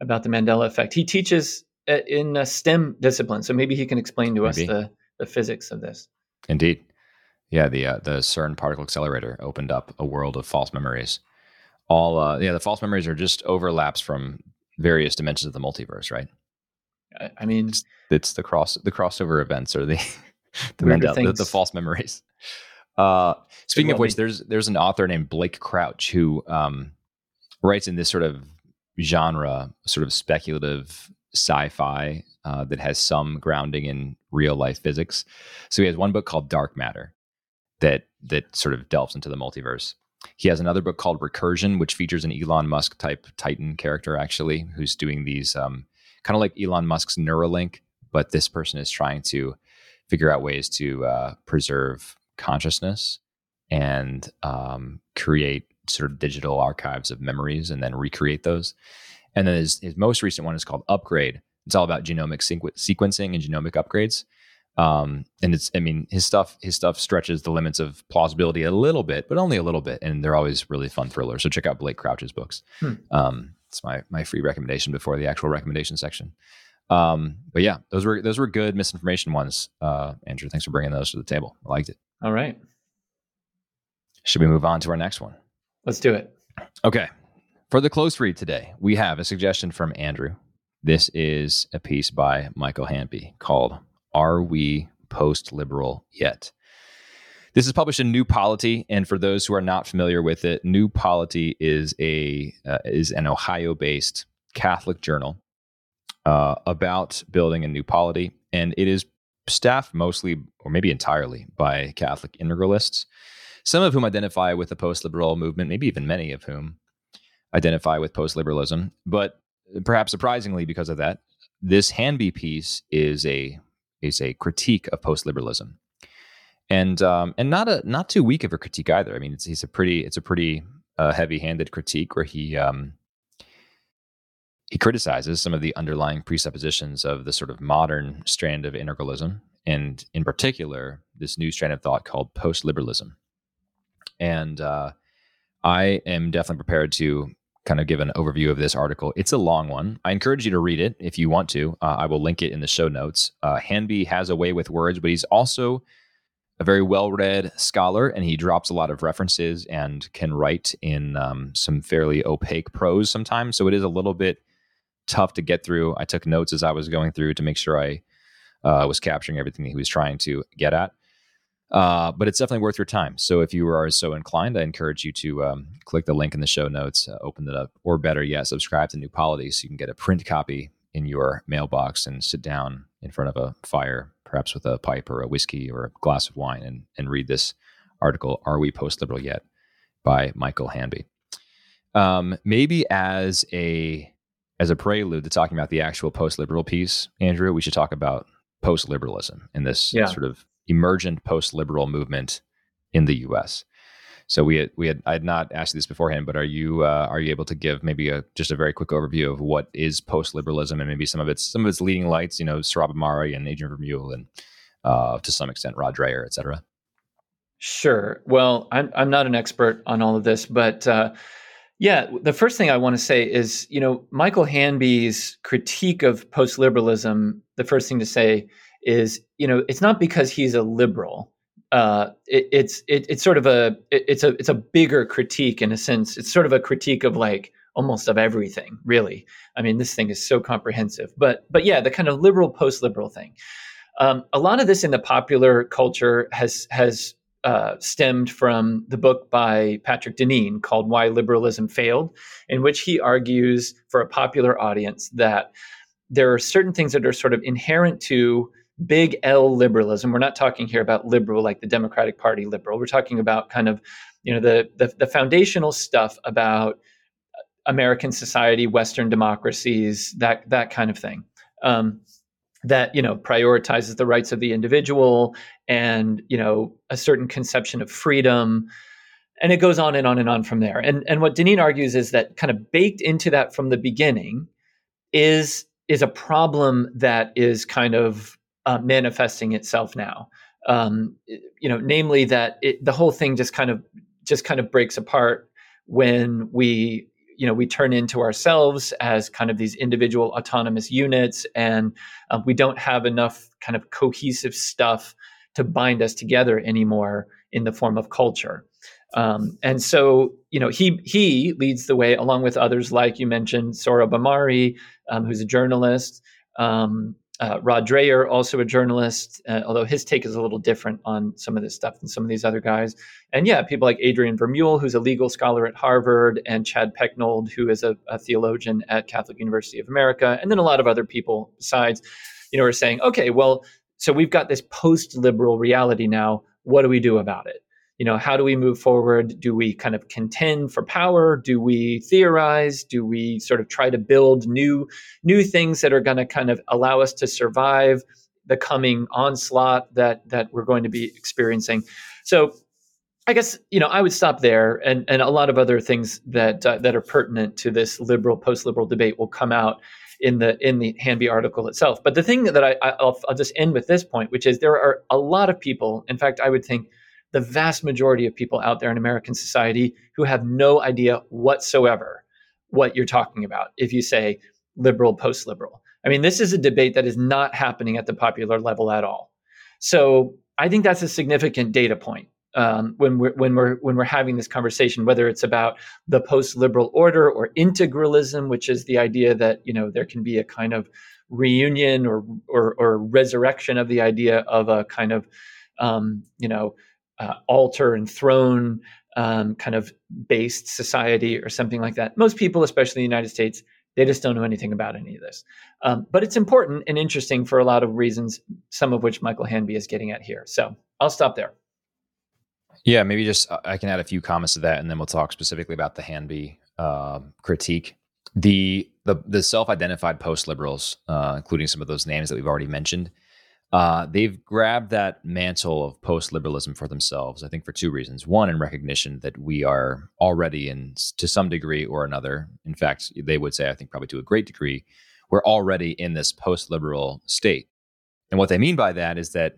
B: about the Mandela effect. He teaches in a STEM discipline, so maybe he can explain to maybe. us the the physics of this.
A: Indeed, yeah. The uh, the CERN particle accelerator opened up a world of false memories. All uh, yeah, the false memories are just overlaps from various dimensions of the multiverse, right?
B: I, I mean,
A: it's, it's, the cross the crossover events or the the, Mandela, the, the false memories. Uh, speaking of which, there's there's an author named Blake Crouch who um, writes in this sort of genre, sort of speculative sci-fi uh, that has some grounding in real life physics. So he has one book called Dark Matter that that sort of delves into the multiverse. He has another book called Recursion, which features an Elon Musk type Titan character actually, who's doing these um, kind of like Elon Musk's Neuralink, but this person is trying to figure out ways to uh, preserve consciousness and um, create sort of digital archives of memories and then recreate those. And then his, his most recent one is called Upgrade. It's all about genomic sequ- sequencing and genomic upgrades. Um, and it's, I mean, his stuff, his stuff stretches the limits of plausibility a little bit, but only a little bit. And they're always really fun thrillers. So check out Blake Crouch's books. Hmm. Um, it's my, my free recommendation before the actual recommendation section. Um, but yeah, those were, those were good misinformation ones. Uh, Andrew, thanks for bringing those to the table. I liked it.
B: All right.
A: Should we move on to our next one?
B: Let's do it.
A: Okay. For the close read today, we have a suggestion from Andrew This is a piece by Michael Hanby called Are We Post Liberal Yet? This is published in New Polity, and for those who are not familiar with it, New Polity is a uh, is an Ohio-based Catholic journal uh, about building a new polity, and it is staffed mostly, or maybe entirely, by Catholic integralists, some of whom identify with the post-liberal movement, maybe even many of whom identify with post-liberalism. But perhaps surprisingly, because of that, this Hanby piece is a is a critique of post-liberalism and um, and not a not too weak of a critique either. I mean, it's a pretty it's a pretty uh, heavy-handed critique where he um, he criticizes some of the underlying presuppositions of the sort of modern strand of integralism, and in particular, this new strand of thought called post-liberalism. And uh, I am definitely prepared to kind of give an overview of this article. It's a long one. I encourage you to read it if you want to. Uh, I will link it in the show notes. Uh, Hanby has a way with words, but he's also a very well read scholar, and he drops a lot of references and can write in um, some fairly opaque prose sometimes. So it is a little bit tough to get through. I took notes as I was going through to make sure I uh, was capturing everything he was trying to get at. Uh, but it's definitely worth your time. So if you are so inclined, I encourage you to um, click the link in the show notes, uh, open it up, or better yet, subscribe to New Polity so you can get a print copy in your mailbox and sit down in front of a fire perhaps with a pipe or a whiskey or a glass of wine, and, and read this article, Are We Post Liberal Yet? by Michael Hanby. Um, maybe as a as a prelude to talking about the actual post liberal piece, Andrew, we should talk about post liberalism and this yeah. sort of emergent post liberal movement in the U.S. So we had, we had I had not asked you this beforehand, but are you uh, are you able to give maybe a just a very quick overview of what is post liberalism and maybe some of its some of its leading lights, you know, Sohrab Ahmari and Adrian Vermeule and uh, to some extent Rod Dreher, et cetera.
B: Sure. Well, I'm I'm not an expert on all of this, but uh, yeah, the first thing I want to say is, you know, Michael Hanby's critique of post liberalism. The first thing to say is, you know, it's not because he's a liberal uh, it, it's it, it's sort of a it, it's a it's a bigger critique in a sense. It's sort of a critique of like almost of everything, really. I mean, this thing is so comprehensive. But but yeah, the kind of liberal post liberal thing. Um, a lot of this in the popular culture has has uh, stemmed from the book by Patrick Deneen called "Why Liberalism Failed," in which he argues for a popular audience that there are certain things that are sort of inherent to big L liberalism. We're not talking here about liberal like the Democratic Party liberal. We're talking about kind of, you know, the the, the foundational stuff about American society, Western democracies, that that kind of thing. Um, that you know prioritizes the rights of the individual and you know a certain conception of freedom and it goes on and on and on from there and and what Deneen argues is that kind of baked into that from the beginning is is a problem that is kind of uh, manifesting itself now. Um, you know, namely that it, the whole thing just kind of just kind of breaks apart when we you know we turn into ourselves as kind of these individual autonomous units and uh, we don't have enough kind of cohesive stuff to bind us together anymore in the form of culture um, and so you know he he leads the way along with others like you mentioned Sohrab Ahmari um, who's a journalist um, uh, Rod Dreher, also a journalist, uh, although his take is a little different on some of this stuff than some of these other guys. And yeah, people like Adrian Vermeule, who's a legal scholar at Harvard, and Chad Pecknold, who is a, a theologian at Catholic University of America, and then a lot of other people besides, you know, are saying, okay, well, so we've got this post-liberal reality now. What do we do about it? You know how do we move forward do we kind of contend for power do we theorize do we sort of try to build new new things that are going to kind of allow us to survive the coming onslaught that that we're going to be experiencing so I guess you know I would stop there, and and a lot of other things that uh, that are pertinent to this liberal post liberal debate will come out in the in the Hanby article itself. But the thing that I I'll, I'll just end with this point, which is there are a lot of people. In fact, I would think the vast majority of people out there in American society who have no idea whatsoever what you're talking about if you say liberal, post liberal. I mean, this is a debate that is not happening at the popular level at all. So I think that's a significant data point. um, when we're when we're when we're having this conversation, whether it's about the post-liberal order or integralism, which is the idea that you know there can be a kind of reunion or or, or resurrection of the idea of a kind of um, you know uh, altar and throne um, kind of based society or something like that. Most people, especially in the United States, they just don't know anything about any of this. Um, but it's important and interesting for a lot of reasons, some of which Michael Hanby is getting at here. So I'll stop there.
A: Yeah, maybe just uh, I can add a few comments to that, and then we'll talk specifically about the Hanby uh, critique. The the the self-identified post liberals, uh, including some of those names that we've already mentioned, uh, they've grabbed that mantle of post liberalism for themselves. I think for two reasons. One, in recognition that we are already in to some degree or another. In fact, they would say, I think probably to a great degree, we're already in this post liberal state. And what they mean by that is that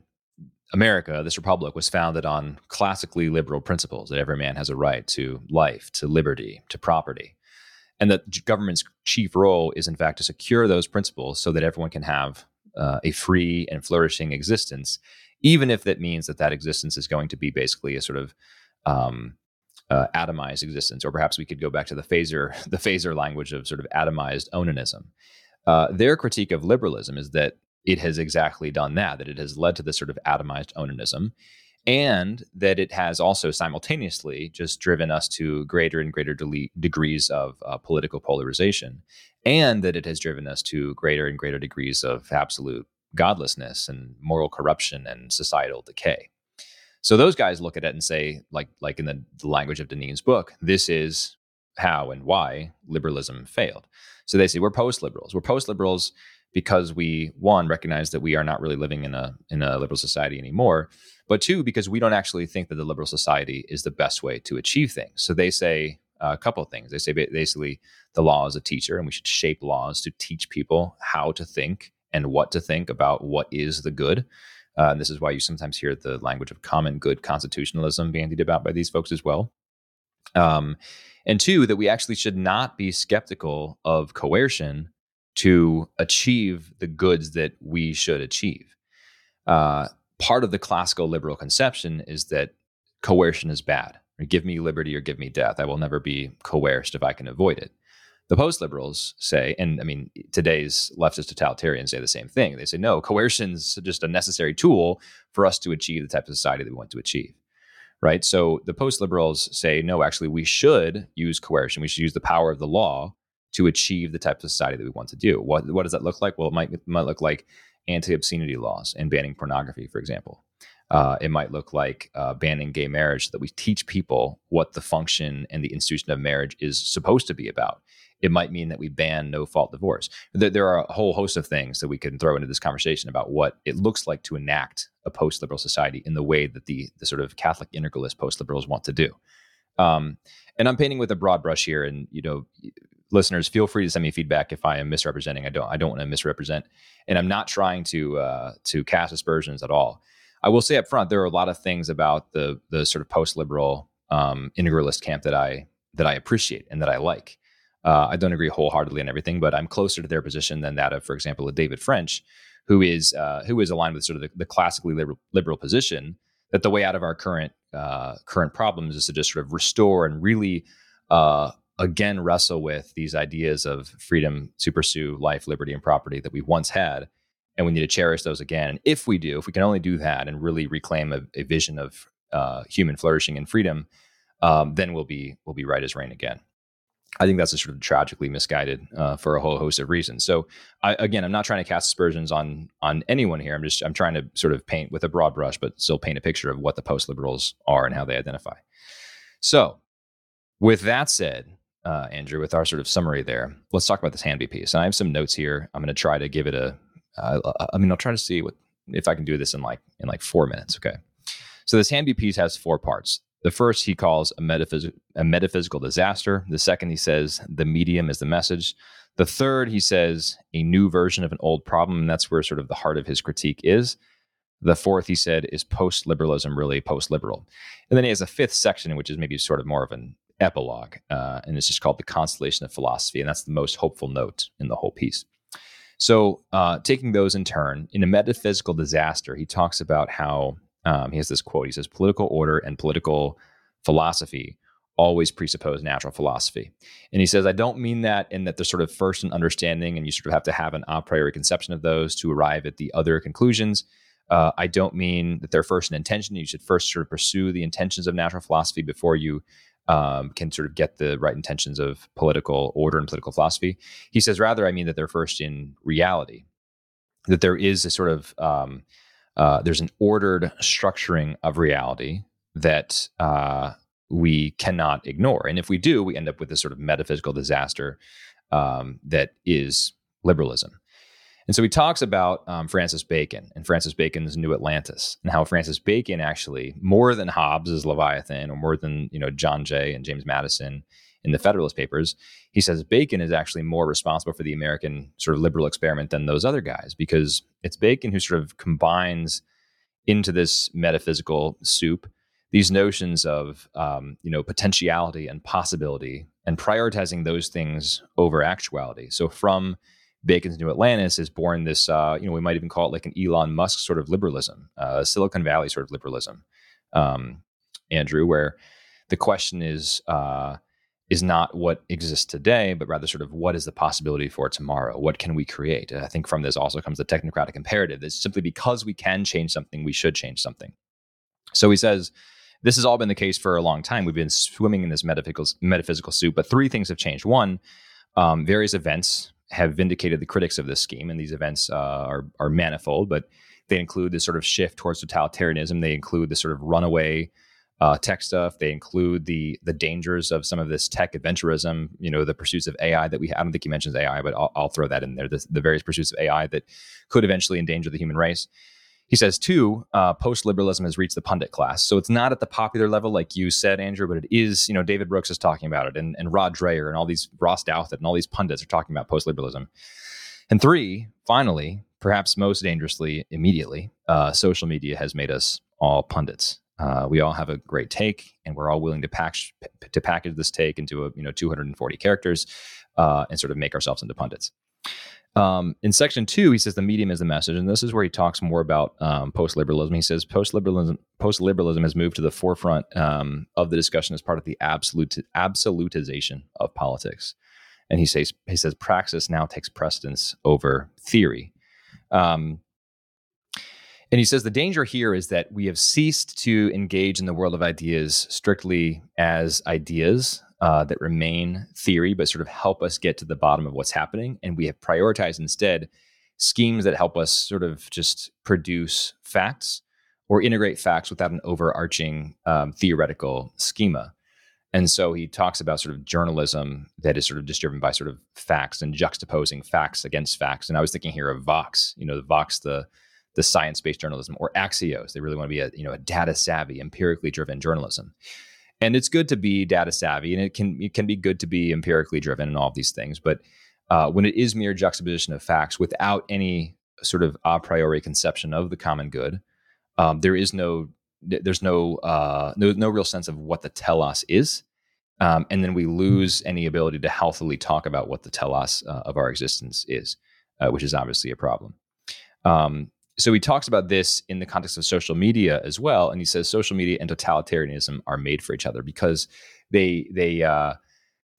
A: America, this republic, was founded on classically liberal principles that every man has a right to life, to liberty, to property. And that government's chief role is, in fact, to secure those principles so that everyone can have uh, a free and flourishing existence, even if that means that that existence is going to be basically a sort of um, uh, atomized existence, or perhaps we could go back to the phaser, the phaser language of sort of atomized onanism. Uh, their critique of liberalism is that it has exactly done that, that it has led to this sort of atomized onanism, and that it has also simultaneously just driven us to greater and greater de- degrees of uh, political polarization, and that it has driven us to greater and greater degrees of absolute godlessness and moral corruption and societal decay. So those guys look at it and say, like, like in the, the language of Deneen's book, this is how and why liberalism failed. So they say we're post liberals. We're post liberals because we one recognize that we are not really living in a in a liberal society anymore but two because we don't actually think that the liberal society is the best way to achieve things. So they say a couple of things. They say basically the law is a teacher and we should shape laws to teach people how to think and what to think about what is the good. Uh, and this is why you sometimes hear the language of common good constitutionalism bandied about by these folks as well. Um, and two that we actually should not be skeptical of coercion to achieve the goods that we should achieve. Uh, part of the classical liberal conception is that coercion is bad. Give me liberty or give me death. I will never be coerced if I can avoid it. The post liberals say, and I mean, today's leftist totalitarians say the same thing. They say, no, coercion is just a necessary tool for us to achieve the type of society that we want to achieve. Right. So the post liberals say, no, actually, we should use coercion. We should use the power of the law to achieve the type of society that we want to do. What what does that look like? Well, it might might look like anti obscenity laws and banning pornography, for example. Uh, it might look like uh, banning gay marriage so that we teach people what the function and the institution of marriage is supposed to be about. It might mean that we ban no fault divorce. There, there are a whole host of things that we can throw into this conversation about what it looks like to enact a post liberal society in the way that the, the sort of Catholic integralist post liberals want to do. Um, and I'm painting with a broad brush here, and you know, listeners, feel free to send me feedback if I am misrepresenting. I don't I don't want to misrepresent, and I'm not trying to uh, to cast aspersions at all. I will say up front, there are a lot of things about the the sort of post liberal um, integralist camp that I that I appreciate and that I like. Uh, I don't agree wholeheartedly on everything, but I'm closer to their position than that of, for example, a David French, who is uh, who is aligned with sort of the, the classically liberal, liberal, position that the way out of our current uh, current problems is to just sort of restore and really uh, again wrestle with these ideas of freedom to pursue life, liberty, and property that we once had. And we need to cherish those again. And if we do, if we can only do that and really reclaim a, a vision of uh, human flourishing and freedom, um, then we'll be we'll be right as rain again. I think that's a sort of tragically misguided uh, for a whole host of reasons. So, I, again, I'm not trying to cast aspersions on on anyone here. I'm just I'm trying to sort of paint with a broad brush, but still paint a picture of what the post liberals are and how they identify. So, with that said, uh, Andrew, with our sort of summary there, let's talk about this Hanby piece. And I have some notes here. I'm going to try to give it a. Uh, I mean, I'll try to see what if I can do this in like in like four minutes. Okay. So this Hanby piece has four parts. The first he calls a, metaphys- a metaphysical disaster. The second he says the medium is the message. The third he says a new version of an old problem, and that's where sort of the heart of his critique is. The fourth he said is post liberalism really post liberal, and then he has a fifth section which is maybe sort of more of an epilogue, uh, and it's just called The Constellation of Philosophy. And that's the most hopeful note in the whole piece. So, uh, taking those in turn, in a metaphysical disaster, he talks about how Um, he has this quote. He says, "Political order and political philosophy always presuppose natural philosophy." And he says, "I don't mean that in that they're sort of first in understanding, and you sort of have to have an a priori conception of those to arrive at the other conclusions." Uh, I don't mean that they're first in intention. You should first sort of pursue the intentions of natural philosophy before you um, can sort of get the right intentions of political order and political philosophy. He says, rather, I mean that they're first in reality, that there is a sort of um, uh, there's an ordered structuring of reality that uh, we cannot ignore, and if we do, we end up with this sort of metaphysical disaster um, that is liberalism. And so he talks about um, Francis Bacon and Francis Bacon's New Atlantis and how Francis Bacon actually, more than Hobbes is Leviathan or more than you know John Jay and James Madison in the Federalist Papers, he says Bacon is actually more responsible for the American sort of liberal experiment than those other guys because it's Bacon who sort of combines into this metaphysical soup these notions of um, you know potentiality and possibility and prioritizing those things over actuality. So from Bacon's New Atlantis is born this, uh, you know, we might even call it like an Elon Musk sort of liberalism, uh, Silicon Valley sort of liberalism, um, Andrew, where the question is uh, is not what exists today, but rather sort of what is the possibility for tomorrow? What can we create? I think from this also comes the technocratic imperative. That simply because we can change something, we should change something. So he says. This has all been the case for a long time. We've been swimming in this metaphysical metaphysical soup, but three things have changed. One, um, various events have vindicated the critics of this scheme, and these events uh, are are manifold, but they include this sort of shift towards totalitarianism. They include the sort of runaway uh, tech stuff. They include the the dangers of some of this tech adventurism. You know, the pursuits of AI that we. I don't think he mentions AI, but I'll, I'll throw that in there. The, the various pursuits of AI that could eventually endanger the human race. He says, too, uh, post liberalism has reached the pundit class. So it's not at the popular level, like you said, Andrew, but it is, you know, David Brooks is talking about it, and, and Rod Dreher and all these, Ross Douthat and all these pundits are talking about post liberalism. And three, finally, perhaps most dangerously, immediately, uh, social media has made us all pundits. Uh, we all have a great take, and we're all willing to pack to package this take into a you know 240 characters uh, and sort of make ourselves into pundits. Um, in section two, he says the medium is the message, and this is where he talks more about um, post-liberalism. He says post-liberalism post-liberalism has moved to the forefront um, of the discussion as part of the absolute absolutization of politics, and he says he says praxis now takes precedence over theory. Um, and he says the danger here is that we have ceased to engage in the world of ideas strictly as ideas uh, that remain theory, but sort of help us get to the bottom of what's happening. And we have prioritized instead schemes that help us sort of just produce facts or integrate facts without an overarching um, theoretical schema. And so he talks about sort of journalism that is sort of just driven by sort of facts and juxtaposing facts against facts. And I was thinking here of Vox, you know, the Vox, the the science-based journalism, or Axios. They really want to be a you know a data savvy, empirically driven journalism and it's good to be data savvy and it can it can be good to be empirically driven and all of these things but uh, when it is mere juxtaposition of facts without any sort of a priori conception of the common good um, there is no there's no, uh, no no real sense of what the telos is um, and then we lose any ability to healthily talk about what the telos uh, of our existence is uh, which is obviously a problem. Um, so he talks about this in the context of social media as well, and he says social media and totalitarianism are made for each other because they they uh,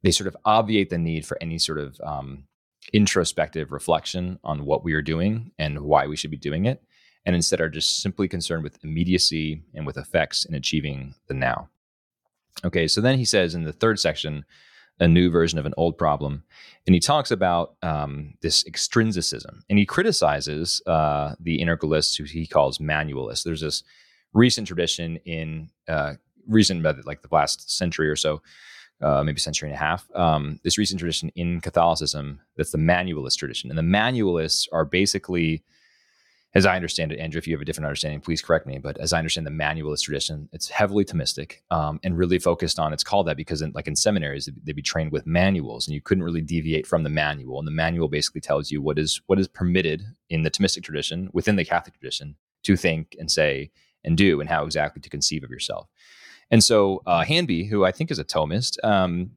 A: they sort of obviate the need for any sort of um, introspective reflection on what we are doing and why we should be doing it, and instead are just simply concerned with immediacy and with effects in achieving the now. Okay, so then he says in the third section, a new version of an old problem. And he talks about um, this extrinsicism and he criticizes uh, the integralists who he calls manualists. There's this recent tradition in uh, recent, like the last century or so, uh, maybe century and a half, um, this recent tradition in Catholicism that's the manualist tradition. And the manualists are basically as I understand it, Andrew, if you have a different understanding, please correct me. But as I understand the manualist tradition, it's heavily Thomistic um, and really focused on. It's called that because, in, like in seminaries, they'd be trained with manuals, and you couldn't really deviate from the manual. And the manual basically tells you what is what is permitted in the Thomistic tradition within the Catholic tradition to think and say and do, and how exactly to conceive of yourself. And so uh, Hanby, who I think is a Thomist, um,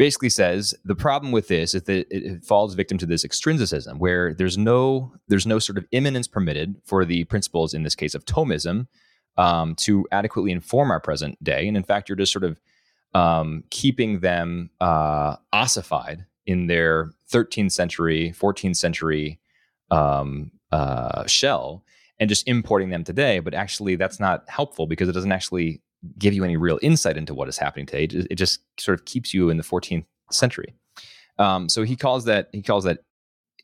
A: basically says the problem with this is that it, falls victim to this extrinsicism where there's no there's no sort of immanence permitted for the principles in this case of Thomism um, to adequately inform our present day. And in fact, you're just sort of um, keeping them uh, ossified in their 13th century, 14th century um, uh, shell and just importing them today. But actually, that's not helpful because it doesn't actually give you any real insight into what is happening today. It, just sort of keeps you in the 14th century. Um, so he calls that he calls that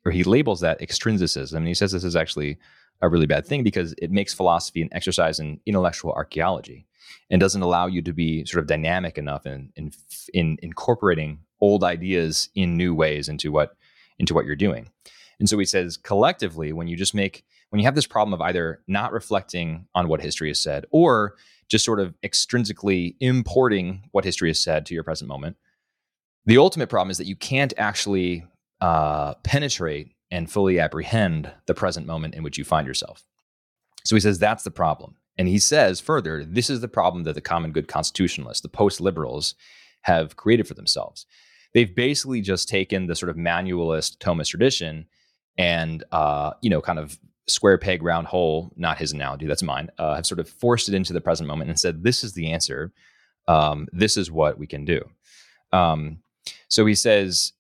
A: or he labels that extrinsicism. And he says this is actually a really bad thing because it makes philosophy an exercise in intellectual archaeology and doesn't allow you to be sort of dynamic enough in in, in incorporating old ideas in new ways into what into what you're doing. And so he says collectively, when you just make when you have this problem of either not reflecting on what history has said or just sort of extrinsically importing what history has said to your present moment, the ultimate problem is that you can't actually uh, penetrate and fully apprehend the present moment in which you find yourself. So he says that's the problem. And he says further, this is the problem that the common good constitutionalists, the post liberals, have created for themselves. They've basically just taken the sort of manualist Thomist tradition and, uh, you know, kind of square peg round hole, not his analogy, that's mine, uh, have sort of forced it into the present moment and said, this is the answer. Um, this is what we can do. Um, so he says,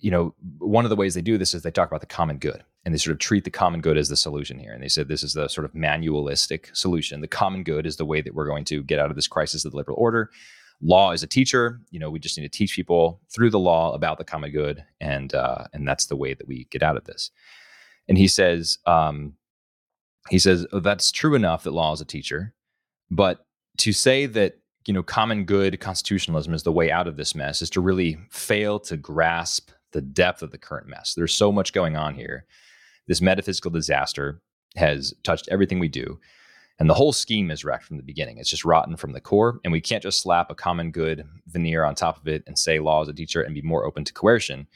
A: you know, one of the ways they do this is they talk about the common good and they sort of treat the common good as the solution here. And they said this is the sort of manualistic solution. The common good is the way that we're going to get out of this crisis of the liberal order. Law is a teacher. You know, we just need to teach people through the law about the common good, and uh, and that's the way that we get out of this. And he says, um, he says oh, that's true enough that law is a teacher, but to say that you know common good constitutionalism is the way out of this mess is to really fail to grasp the depth of the current mess. There's so much going on here. This metaphysical disaster has touched everything we do. And the whole scheme is wrecked from the beginning. It's just rotten from the core. And we can't just slap a common good veneer on top of it and say law is a teacher and be more open to coercion.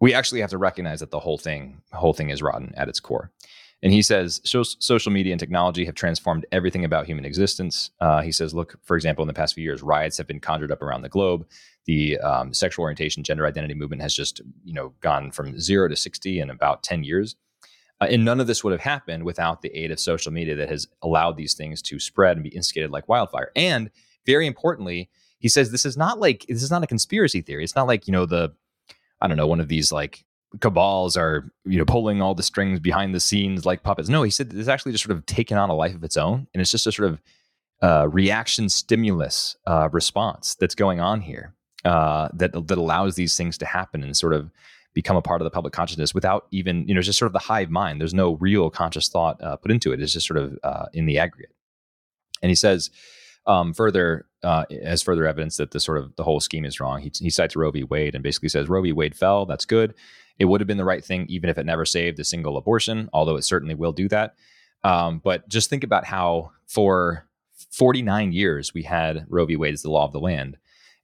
A: We actually have to recognize that the whole thing, whole thing is rotten at its core. And he says social media and technology have transformed everything about human existence. Uh, he says, look, for example, in the past few years, riots have been conjured up around the globe. The um, sexual orientation, gender identity movement has just, you know, gone from zero to 60 in about 10 years. Uh, and none of this would have happened without the aid of social media that has allowed these things to spread and be instigated like wildfire. And very importantly, he says this is not like this is not a conspiracy theory. It's not like, you know, the I don't know, one of these like cabals are you know pulling all the strings behind the scenes like puppets. No, he said it's actually just sort of taken on a life of its own, and it's just a sort of uh, reaction stimulus uh, response that's going on here uh, that that allows these things to happen and sort of become a part of the public consciousness without even you know just sort of the hive mind. There's no real conscious thought uh, put into it. It's just sort of uh, in the aggregate. And he says um, further uh, as further evidence that the sort of the whole scheme is wrong. He, he cites Roe v. Wade and basically says Roe v. Wade fell. That's good. It would have been the right thing, even if it never saved a single abortion, although it certainly will do that. Um, but just think about how for 49 years we had Roe v. Wade as the law of the land.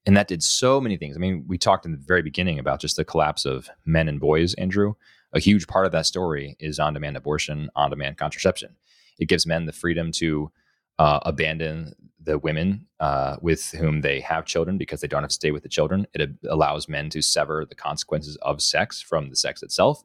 A: And that did so many things. I mean, we talked in the very beginning about just the collapse of men and boys, Andrew. A huge part of that story is on demand abortion, on demand contraception. It gives men the freedom to uh, abandon the women uh, with whom they have children because they don't have to stay with the children. It allows men to sever the consequences of sex from the sex itself.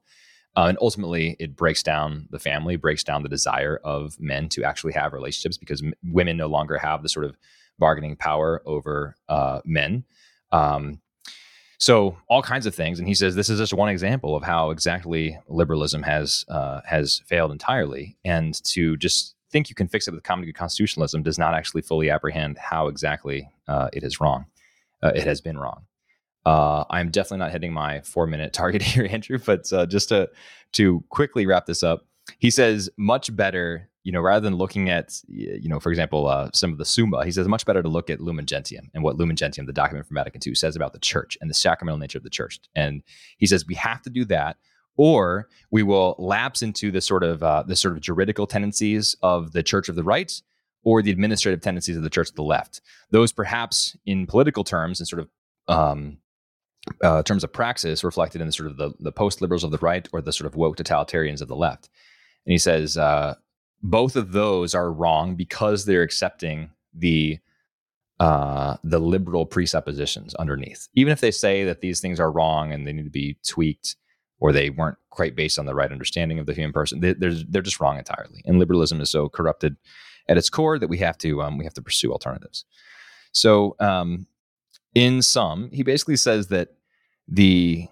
A: Uh, and ultimately, it breaks down the family, breaks down the desire of men to actually have relationships because m- women no longer have the sort of bargaining power over uh, men. Um, so all kinds of things, and he says this is just one example of how exactly liberalism has uh, has failed entirely. And to just think you can fix it with common good constitutionalism does not actually fully apprehend how exactly uh, it is wrong. Uh, it has been wrong. Uh, I'm definitely not hitting my four minute target here, Andrew. But uh, just to to quickly wrap this up, he says much better. You know, rather than looking at, you know, for example, uh, some of the Summa, he says much better to look at Lumen Gentium and what Lumen Gentium, the document from Vatican II, says about the church and the sacramental nature of the church. And he says we have to do that or we will lapse into the sort of uh, the sort of juridical tendencies of the Church of the Right or the administrative tendencies of the Church of the Left. Those perhaps in political terms and sort of um, uh, terms of praxis reflected in the sort of the, the post liberals of the right or the sort of woke totalitarians of the left. And he says uh, both of those are wrong because they're accepting the uh, the liberal presuppositions underneath. Even if they say that these things are wrong and they need to be tweaked, or they weren't quite based on the right understanding of the human person. They, are they're just wrong entirely. And liberalism is so corrupted at its core that we have to um, we have to pursue alternatives. So, um, in sum, he basically says that the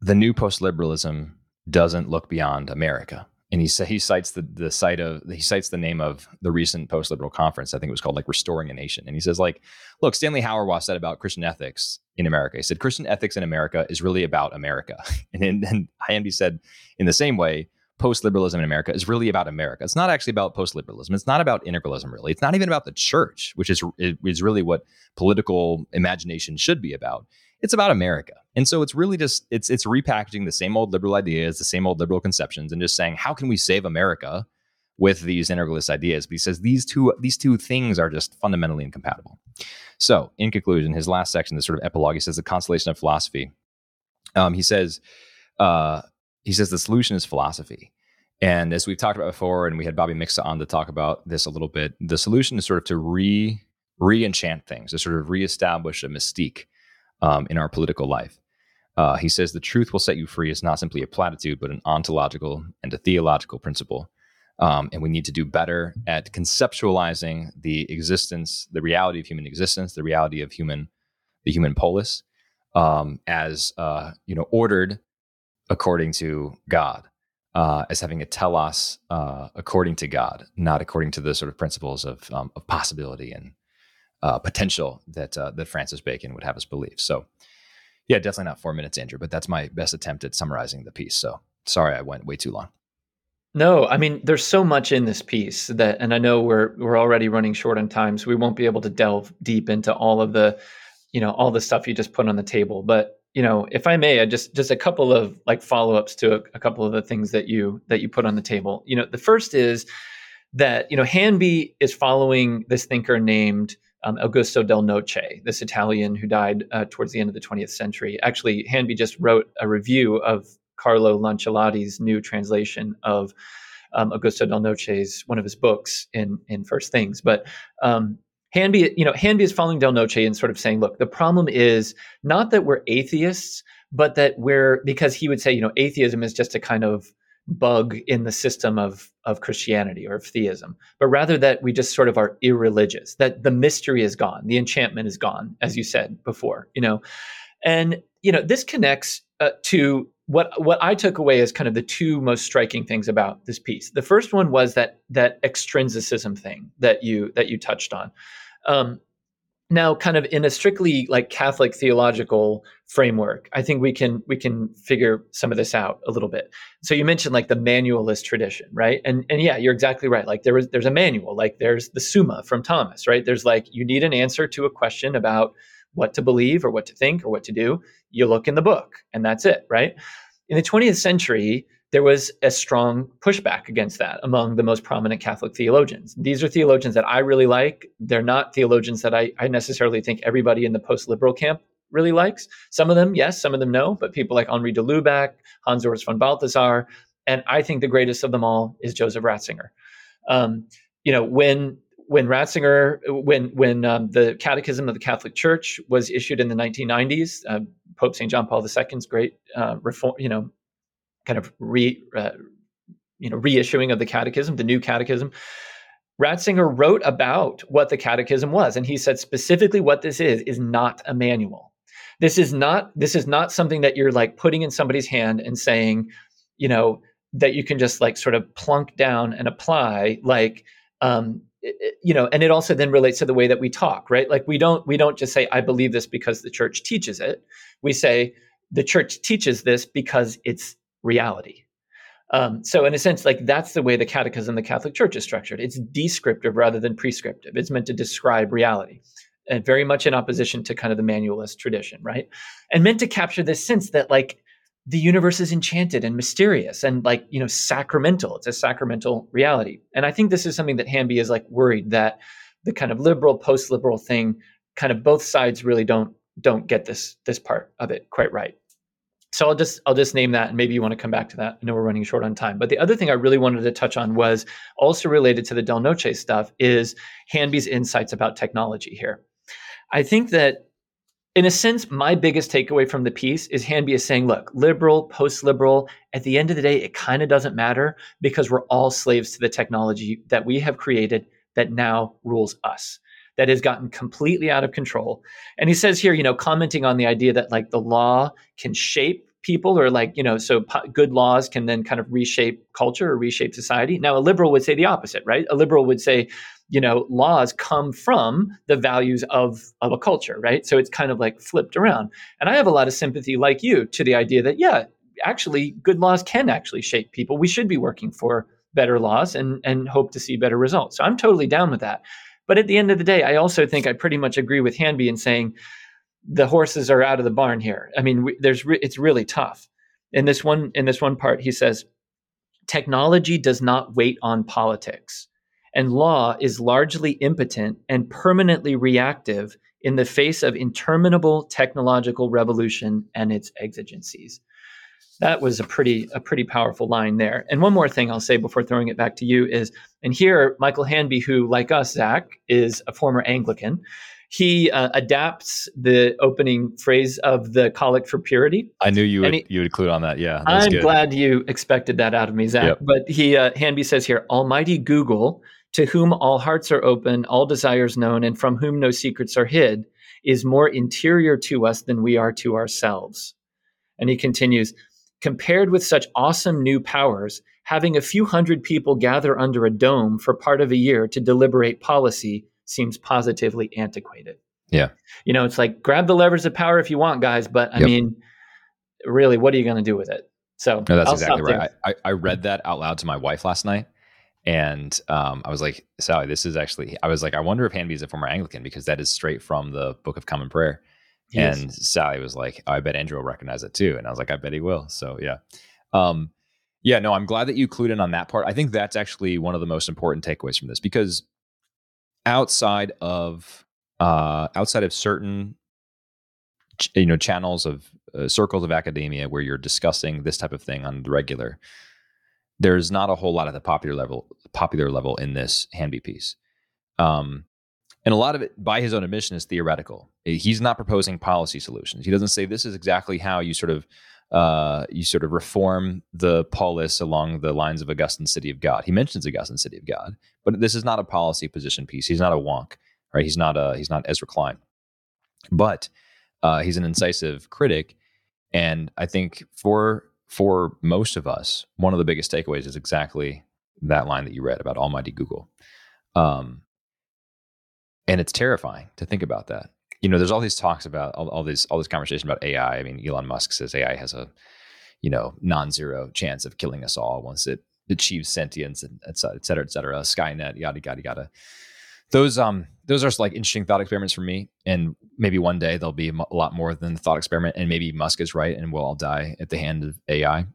A: the new post liberalism doesn't look beyond America and he sa- he cites the the site of he cites the name of the recent post liberal conference. I think it was called like Restoring a Nation. And he says like, look, Stanley Hauerwas said about Christian ethics in America. He said Christian ethics in America is really about America. And then and Hanby said in the same way, post liberalism in America is really about America. It's not actually about post liberalism. It's not about integralism really. It's not even about the church, which is is really what political imagination should be about it's about America. And so it's really just it's it's repackaging the same old liberal ideas, the same old liberal conceptions, and just saying how can we save America with these integralist ideas? But he says these two these two things are just fundamentally incompatible. So in conclusion, his last section, this sort of epilogue, he says the constellation of philosophy. Um, he says uh, he says the solution is philosophy. And as we've talked about before, and we had Bobby Mixa on to talk about this a little bit, the solution is sort of to re re-enchant things, to sort of reestablish a mystique um, in our political life. Uh, he says the truth will set you free is not simply a platitude, but an ontological and a theological principle. Um, and we need to do better at conceptualizing the existence, the reality of human existence, the reality of human, the human polis, um, as uh, you know, ordered according to God, uh, as having a telos uh, according to God, not according to the sort of principles of, um, of possibility and uh, potential that uh, that Francis Bacon would have us believe. So, yeah, definitely not four minutes, Andrew, but that's my best attempt at summarizing the piece. So, sorry, I went way too long.
B: No, I mean, there's so much in this piece that, and I know we're we're already running short on time, so we won't be able to delve deep into all of the, you know, all the stuff you just put on the table. But you know, if I may, I just just a couple of like follow ups to a, a couple of the things that you that you put on the table. You know, the first is that you know Hanby is following this thinker named um, Augusto del Noce, this Italian who died uh, towards the end of the 20th century. Actually, Hanby just wrote a review of Carlo Lancellotti's new translation of um, Augusto del Noce's one of his books in in First Things. But um, Hanby, you know, Hanby is following Del Noce and sort of saying, look, the problem is not that we're atheists, but that we're because he would say, you know, atheism is just a kind of bug in the system of of Christianity or of theism, but rather that we just sort of are irreligious, that the mystery is gone, the enchantment is gone, as you said before, you know, and you know this connects uh, to what what I took away as kind of the two most striking things about this piece. The first one was that that extrinsicism thing that you that you touched on. Um, now kind of in a strictly like catholic theological framework i think we can we can figure some of this out a little bit. So you mentioned like the manualist tradition right? And and yeah you're exactly right. Like there was there's a manual like there's the summa from thomas right? There's like you need an answer to a question about what to believe or what to think or what to do. You look in the book and that's it right? In the 20th century there was a strong pushback against that among the most prominent Catholic theologians. These are theologians that I really like. They're not theologians that I, I necessarily think everybody in the post liberal camp really likes. Some of them, yes, some of them, no, but people like Henri de Lubac, Hans Urs von Balthasar, and I think the greatest of them all is Joseph Ratzinger. Um, you know, when when Ratzinger, when when um, the Catechism of the Catholic Church was issued in the 1990s, uh, Pope St. John Paul II's great uh, reform, you know, kind of re, uh, you know, reissuing of the catechism, the new catechism. Ratzinger wrote about what the catechism was, and he said specifically what this is is not a manual. This is not this is not something that you're like putting in somebody's hand and saying, you know, that you can just like sort of plunk down and apply like um, you know and it also then relates to the way that we talk right like we don't we don't just say i believe this because the church teaches it we say the church teaches this because it's reality. Um, so, in a sense, like that's the way the Catechism, the Catholic Church is structured. It's descriptive rather than prescriptive. It's meant to describe reality, and very much in opposition to kind of the manualist tradition, right? And meant to capture this sense that like the universe is enchanted and mysterious and like you know sacramental. It's a sacramental reality, and I think this is something that Hanby is like worried that the kind of liberal, post-liberal thing, kind of both sides really don't don't get this this part of it quite right so I'll just I'll just name that, and maybe you want to come back to that. I know we're running short on time, but the other thing I really wanted to touch on was also related to the Del Noce stuff is Hanby's insights about technology here. I think that in a sense, my biggest takeaway from the piece is Hanby is saying, look, liberal, post liberal, at the end of the day, it kind of doesn't matter because we're all slaves to the technology that we have created that now rules us that has gotten completely out of control. And he says here, you know, commenting on the idea that like the law can shape people or like, you know, so po- good laws can then kind of reshape culture or reshape society. Now, a liberal would say the opposite, right? A liberal would say, you know, laws come from the values of, of a culture, right? So it's kind of like flipped around. And I have a lot of sympathy, like you, to the idea that, yeah, actually, good laws can actually shape people. We should be working for better laws and, and hope to see better results. So I'm totally down with that. But at the end of the day, I also think I pretty much agree with Hanby in saying the horses are out of the barn here. I mean, there's re- it's really tough. In this one in this one part, he says, technology does not wait on politics, and law is largely impotent and permanently reactive in the face of interminable technological revolution and its exigencies that was a pretty a pretty powerful line there. And one more thing I'll say before throwing it back to you is, and here Michael Hanby, who like us, Zach, is a former Anglican. He uh, adapts the opening phrase of the Collect for Purity.
A: I knew you would he, you would include on that. Yeah,
B: I'm good. glad you expected that out of me, Zach. Yep. But he uh, Hanby says here, Almighty Google, to whom all hearts are open, all desires known, and from whom no secrets are hid, is more interior to us than we are to ourselves. And he continues, Compared with such awesome new powers, having a few hundred people gather under a dome for part of a year to deliberate policy seems positively antiquated.
A: Yeah.
B: You know, it's like grab the levers of power if you want, guys, but I yep. mean, really, what are you going to do with it? So
A: no, that's I'll exactly right. I, I read that out loud to my wife last night. And um, I was like, Sally, this is actually, I was like, I wonder if Hanby is a former Anglican because that is straight from the Book of Common Prayer and Sally was like, oh, I bet Andrew will recognize it too. And I was like, I bet he will. So yeah. Um, yeah, no, I'm glad that you clued in on that part. I think that's actually one of the most important takeaways from this because outside of uh, outside of certain you know channels of uh, circles of academia where you're discussing this type of thing on the regular, there's not a whole lot at the popular level popular level in this Hanby piece. Um, and a lot of it, by his own admission, is theoretical. He's not proposing policy solutions. He doesn't say this is exactly how you sort of uh, you sort of reform the polis along the lines of Augustine City of God. He mentions Augustine City of God, but this is not a policy position piece. He's not a wonk, right? He's not a he's not Ezra Klein, but uh, he's an incisive critic, and I think for for most of us, one of the biggest takeaways is exactly that line that you read about Almighty Google. Um, and it's terrifying to think about that. You know, there's all these talks about all, all these all this conversation about AI. I mean, Elon Musk says AI has a you know non-zero chance of killing us all once it achieves sentience and et cetera, et cetera, et cetera. Skynet, yada yada yada. Those um those are like interesting thought experiments for me, and maybe one day they'll be a lot more than the thought experiment, and maybe Musk is right, and we'll all die at the hand of AI.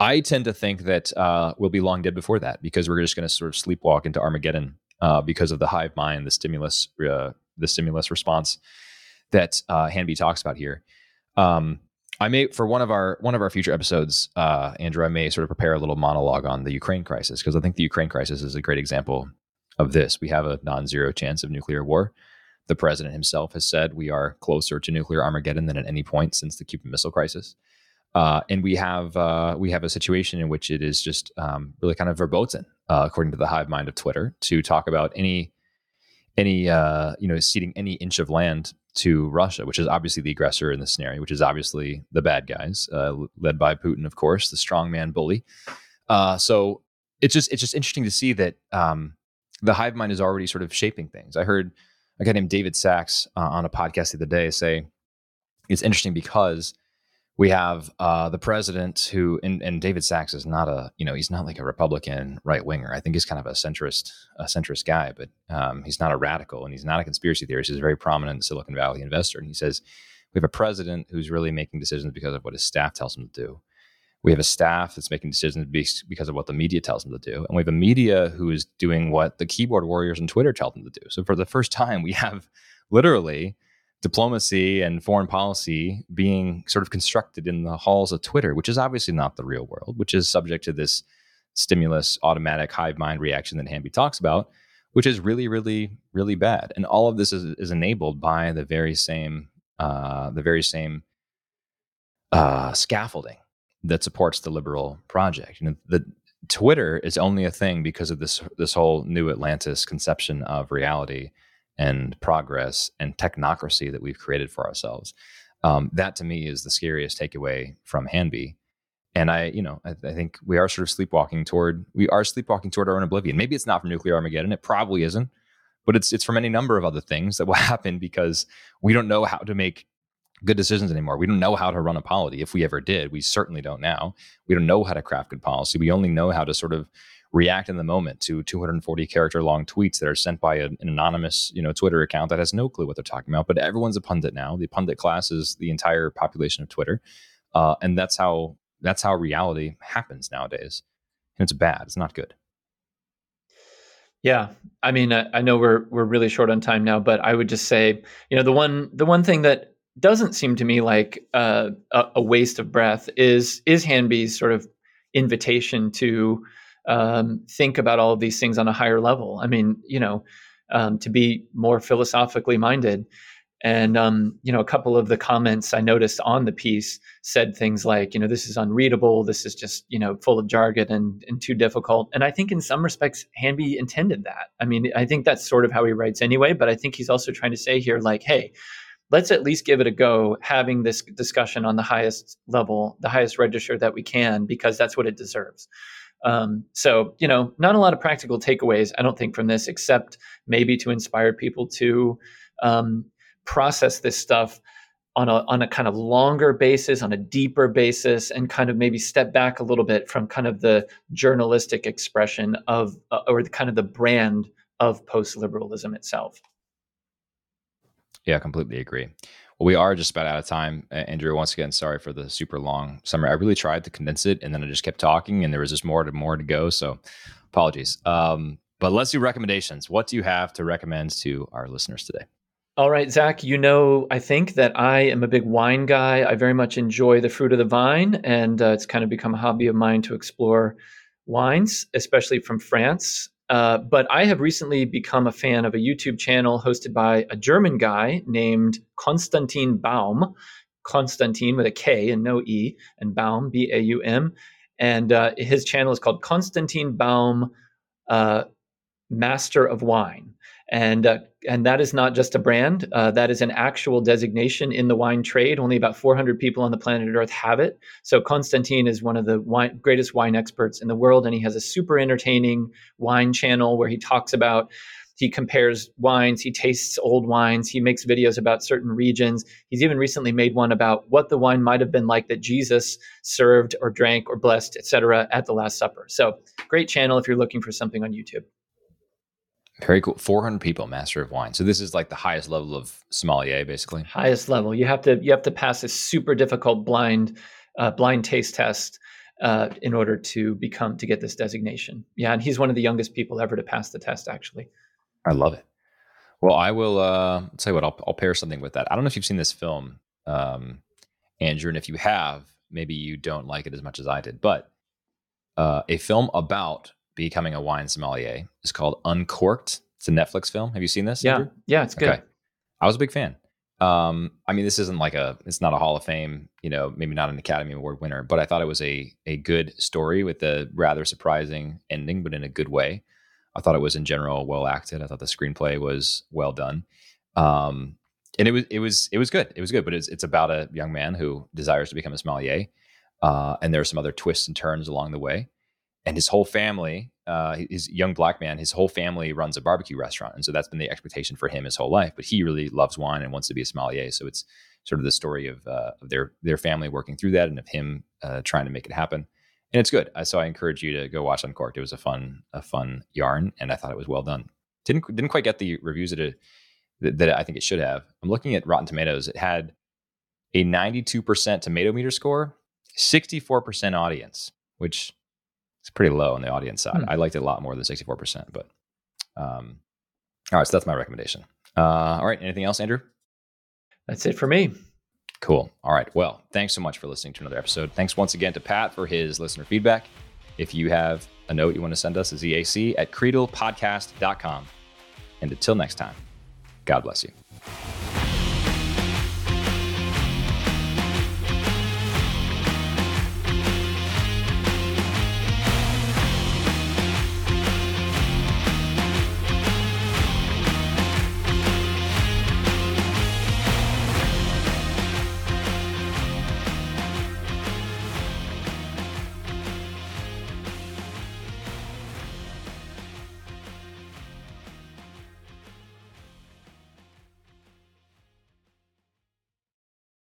A: I tend to think that uh, we'll be long dead before that because we're just going to sort of sleepwalk into Armageddon uh, because of the hive mind, the stimulus, uh, the stimulus response that uh, Hanby talks about here. Um, I may for one of our one of our future episodes, uh, Andrew. I may sort of prepare a little monologue on the Ukraine crisis because I think the Ukraine crisis is a great example of this. We have a non-zero chance of nuclear war. The president himself has said we are closer to nuclear Armageddon than at any point since the Cuban Missile Crisis. Uh, and we have uh, we have a situation in which it is just um, really kind of verboten, uh, according to the hive mind of Twitter, to talk about any any uh, you know ceding any inch of land to Russia, which is obviously the aggressor in this scenario, which is obviously the bad guys, uh, led by Putin, of course, the strongman bully. Uh, so it's just it's just interesting to see that um, the hive mind is already sort of shaping things. I heard a guy named David Sacks on a podcast the other day say it's interesting because we have uh, the president who and, and, David Sacks is not a you know he's not like a Republican right winger. I think he's kind of a centrist a centrist guy, but um, he's not a radical and he's not a conspiracy theorist. He's a very prominent Silicon Valley investor, and he says we have a president who's really making decisions because of what his staff tells him to do. We have a staff that's making decisions because of what the media tells them to do, and we have a media who is doing what the keyboard warriors on Twitter tell them to do. So for the first time, we have literally diplomacy and foreign policy being sort of constructed in the halls of Twitter, which is obviously not the real world, which is subject to this stimulus automatic hive mind reaction that Hanby talks about, which is really, really, really bad. And all of this is, is enabled by the very same uh, the very same uh, scaffolding that supports the liberal project. You know, the Twitter is only a thing because of this this whole new Atlantis conception of reality and progress and technocracy that we've created for ourselves. Um, that to me is the scariest takeaway from Hanby. And I, you know, I, I, think we are sort of sleepwalking toward we are sleepwalking toward our own oblivion. Maybe it's not from nuclear Armageddon. It probably isn't, but it's it's from any number of other things that will happen because we don't know how to make good decisions anymore. We don't know how to run a polity. If we ever did, we certainly don't now. We don't know how to craft good policy. We only know how to sort of react in the moment to 240 character long tweets that are sent by an anonymous, you know, Twitter account that has no clue what they're talking about. But everyone's a pundit now. The pundit class is the entire population of Twitter, uh, and that's how that's how reality happens nowadays. And it's bad. It's not good.
B: Yeah, I mean, I, I know we're we're really short on time now, but I would just say, you know, the one the one thing that doesn't seem to me like uh, a, a, waste of breath is is Hanby's sort of invitation to um, think about all of these things on a higher level. I mean, you know, um, to be more philosophically minded. And um, you know, a couple of the comments I noticed on the piece said things like, you know, this is unreadable. This is just you know full of jargon and and too difficult. And I think in some respects, Hanby intended that. I mean, I think that's sort of how he writes anyway. But I think he's also trying to say here, like, hey, let's at least give it a go having this discussion on the highest level, the highest register that we can, because that's what it deserves. Um, so, you know, not a lot of practical takeaways, I don't think, from this, except maybe to inspire people to um, process this stuff on a on a kind of longer basis, on a deeper basis, and kind of maybe step back a little bit from kind of the journalistic expression of uh, or the kind of the brand of post liberalism itself.
A: Yeah, I completely agree. Well, we are just about out of time. Andrew, once again, sorry for the super long summary. I really tried to condense it and then I just kept talking and there was just more to more to go. So apologies. Um, but let's do recommendations. What do you have to recommend to our listeners today?
B: All right, Zach, you know, I think that I am a big wine guy. I very much enjoy the fruit of the vine, and uh, it's kind of become a hobby of mine to explore wines, especially from France. Uh, but I have recently become a fan of a YouTube channel hosted by a German guy named Konstantin Baum. Konstantin with a K and no E, and Baum, B A U M. And uh, his channel is called Konstantin Baum uh, Master of Wine and uh, and that is not just a brand. Uh, that is an actual designation in the wine trade. Only about 400 people on the planet Earth have it. So Konstantin is one of the wine, greatest wine experts in the world, and he has a super entertaining wine channel where he talks about. He compares wines. He tastes old wines. He makes videos about certain regions. He's even recently made one about what the wine might have been like that Jesus served or drank or blessed, etc., at the Last Supper. So, great channel if you're looking for something on YouTube.
A: Very cool. 400 people, master of wine. So this is like the highest level of sommelier, basically.
B: Highest level. You have to you have to pass a super difficult blind uh, blind taste test uh, in order to become to get this designation. Yeah, and he's one of the youngest people ever to pass the test. Actually,
A: I love it. Well, I will uh, tell you what. I'll, I'll pair something with that. I don't know if you've seen this film, um, Andrew, and if you have, maybe you don't like it as much as I did. But uh, a film about becoming a wine sommelier is called Uncorked. It's a Netflix film. Have you seen this?
B: Yeah, Andrew? yeah, it's good. Okay.
A: I was a big fan. Um, I mean, this isn't like a, it's not a Hall of Fame, you know, maybe not an Academy Award winner, but I thought it was a a good story with a rather surprising ending, but in a good way. I thought it was in general well acted. I thought the screenplay was well done. Um, and it was it was it was good. It was good, but it's it's about a young man who desires to become a sommelier. Uh, and there are some other twists and turns along the way and his whole family, uh, his young black man, his whole family runs a barbecue restaurant, and so that's been the expectation for him his whole life. But he really loves wine and wants to be a sommelier. So it's sort of the story of, uh, of their their family working through that and of him uh, trying to make it happen. And it's good. So I encourage you to go watch Uncorked. It was a fun a fun yarn, and I thought it was well done. Didn't didn't quite get the reviews that it that, that I think it should have. I'm looking at Rotten Tomatoes. It had a 92% tomato meter score, 64% audience, which it's pretty low on the audience side. Hmm. I liked it a lot more than 64%, but um, all right, so that's my recommendation. Uh, all right, anything else, Andrew?
B: That's it for me.
A: Cool. All right. Well, thanks so much for listening to another episode. Thanks once again to Pat for his listener feedback. If you have a note you want to send us, is EAC at creedalpodcast.com. And until next time, God bless you.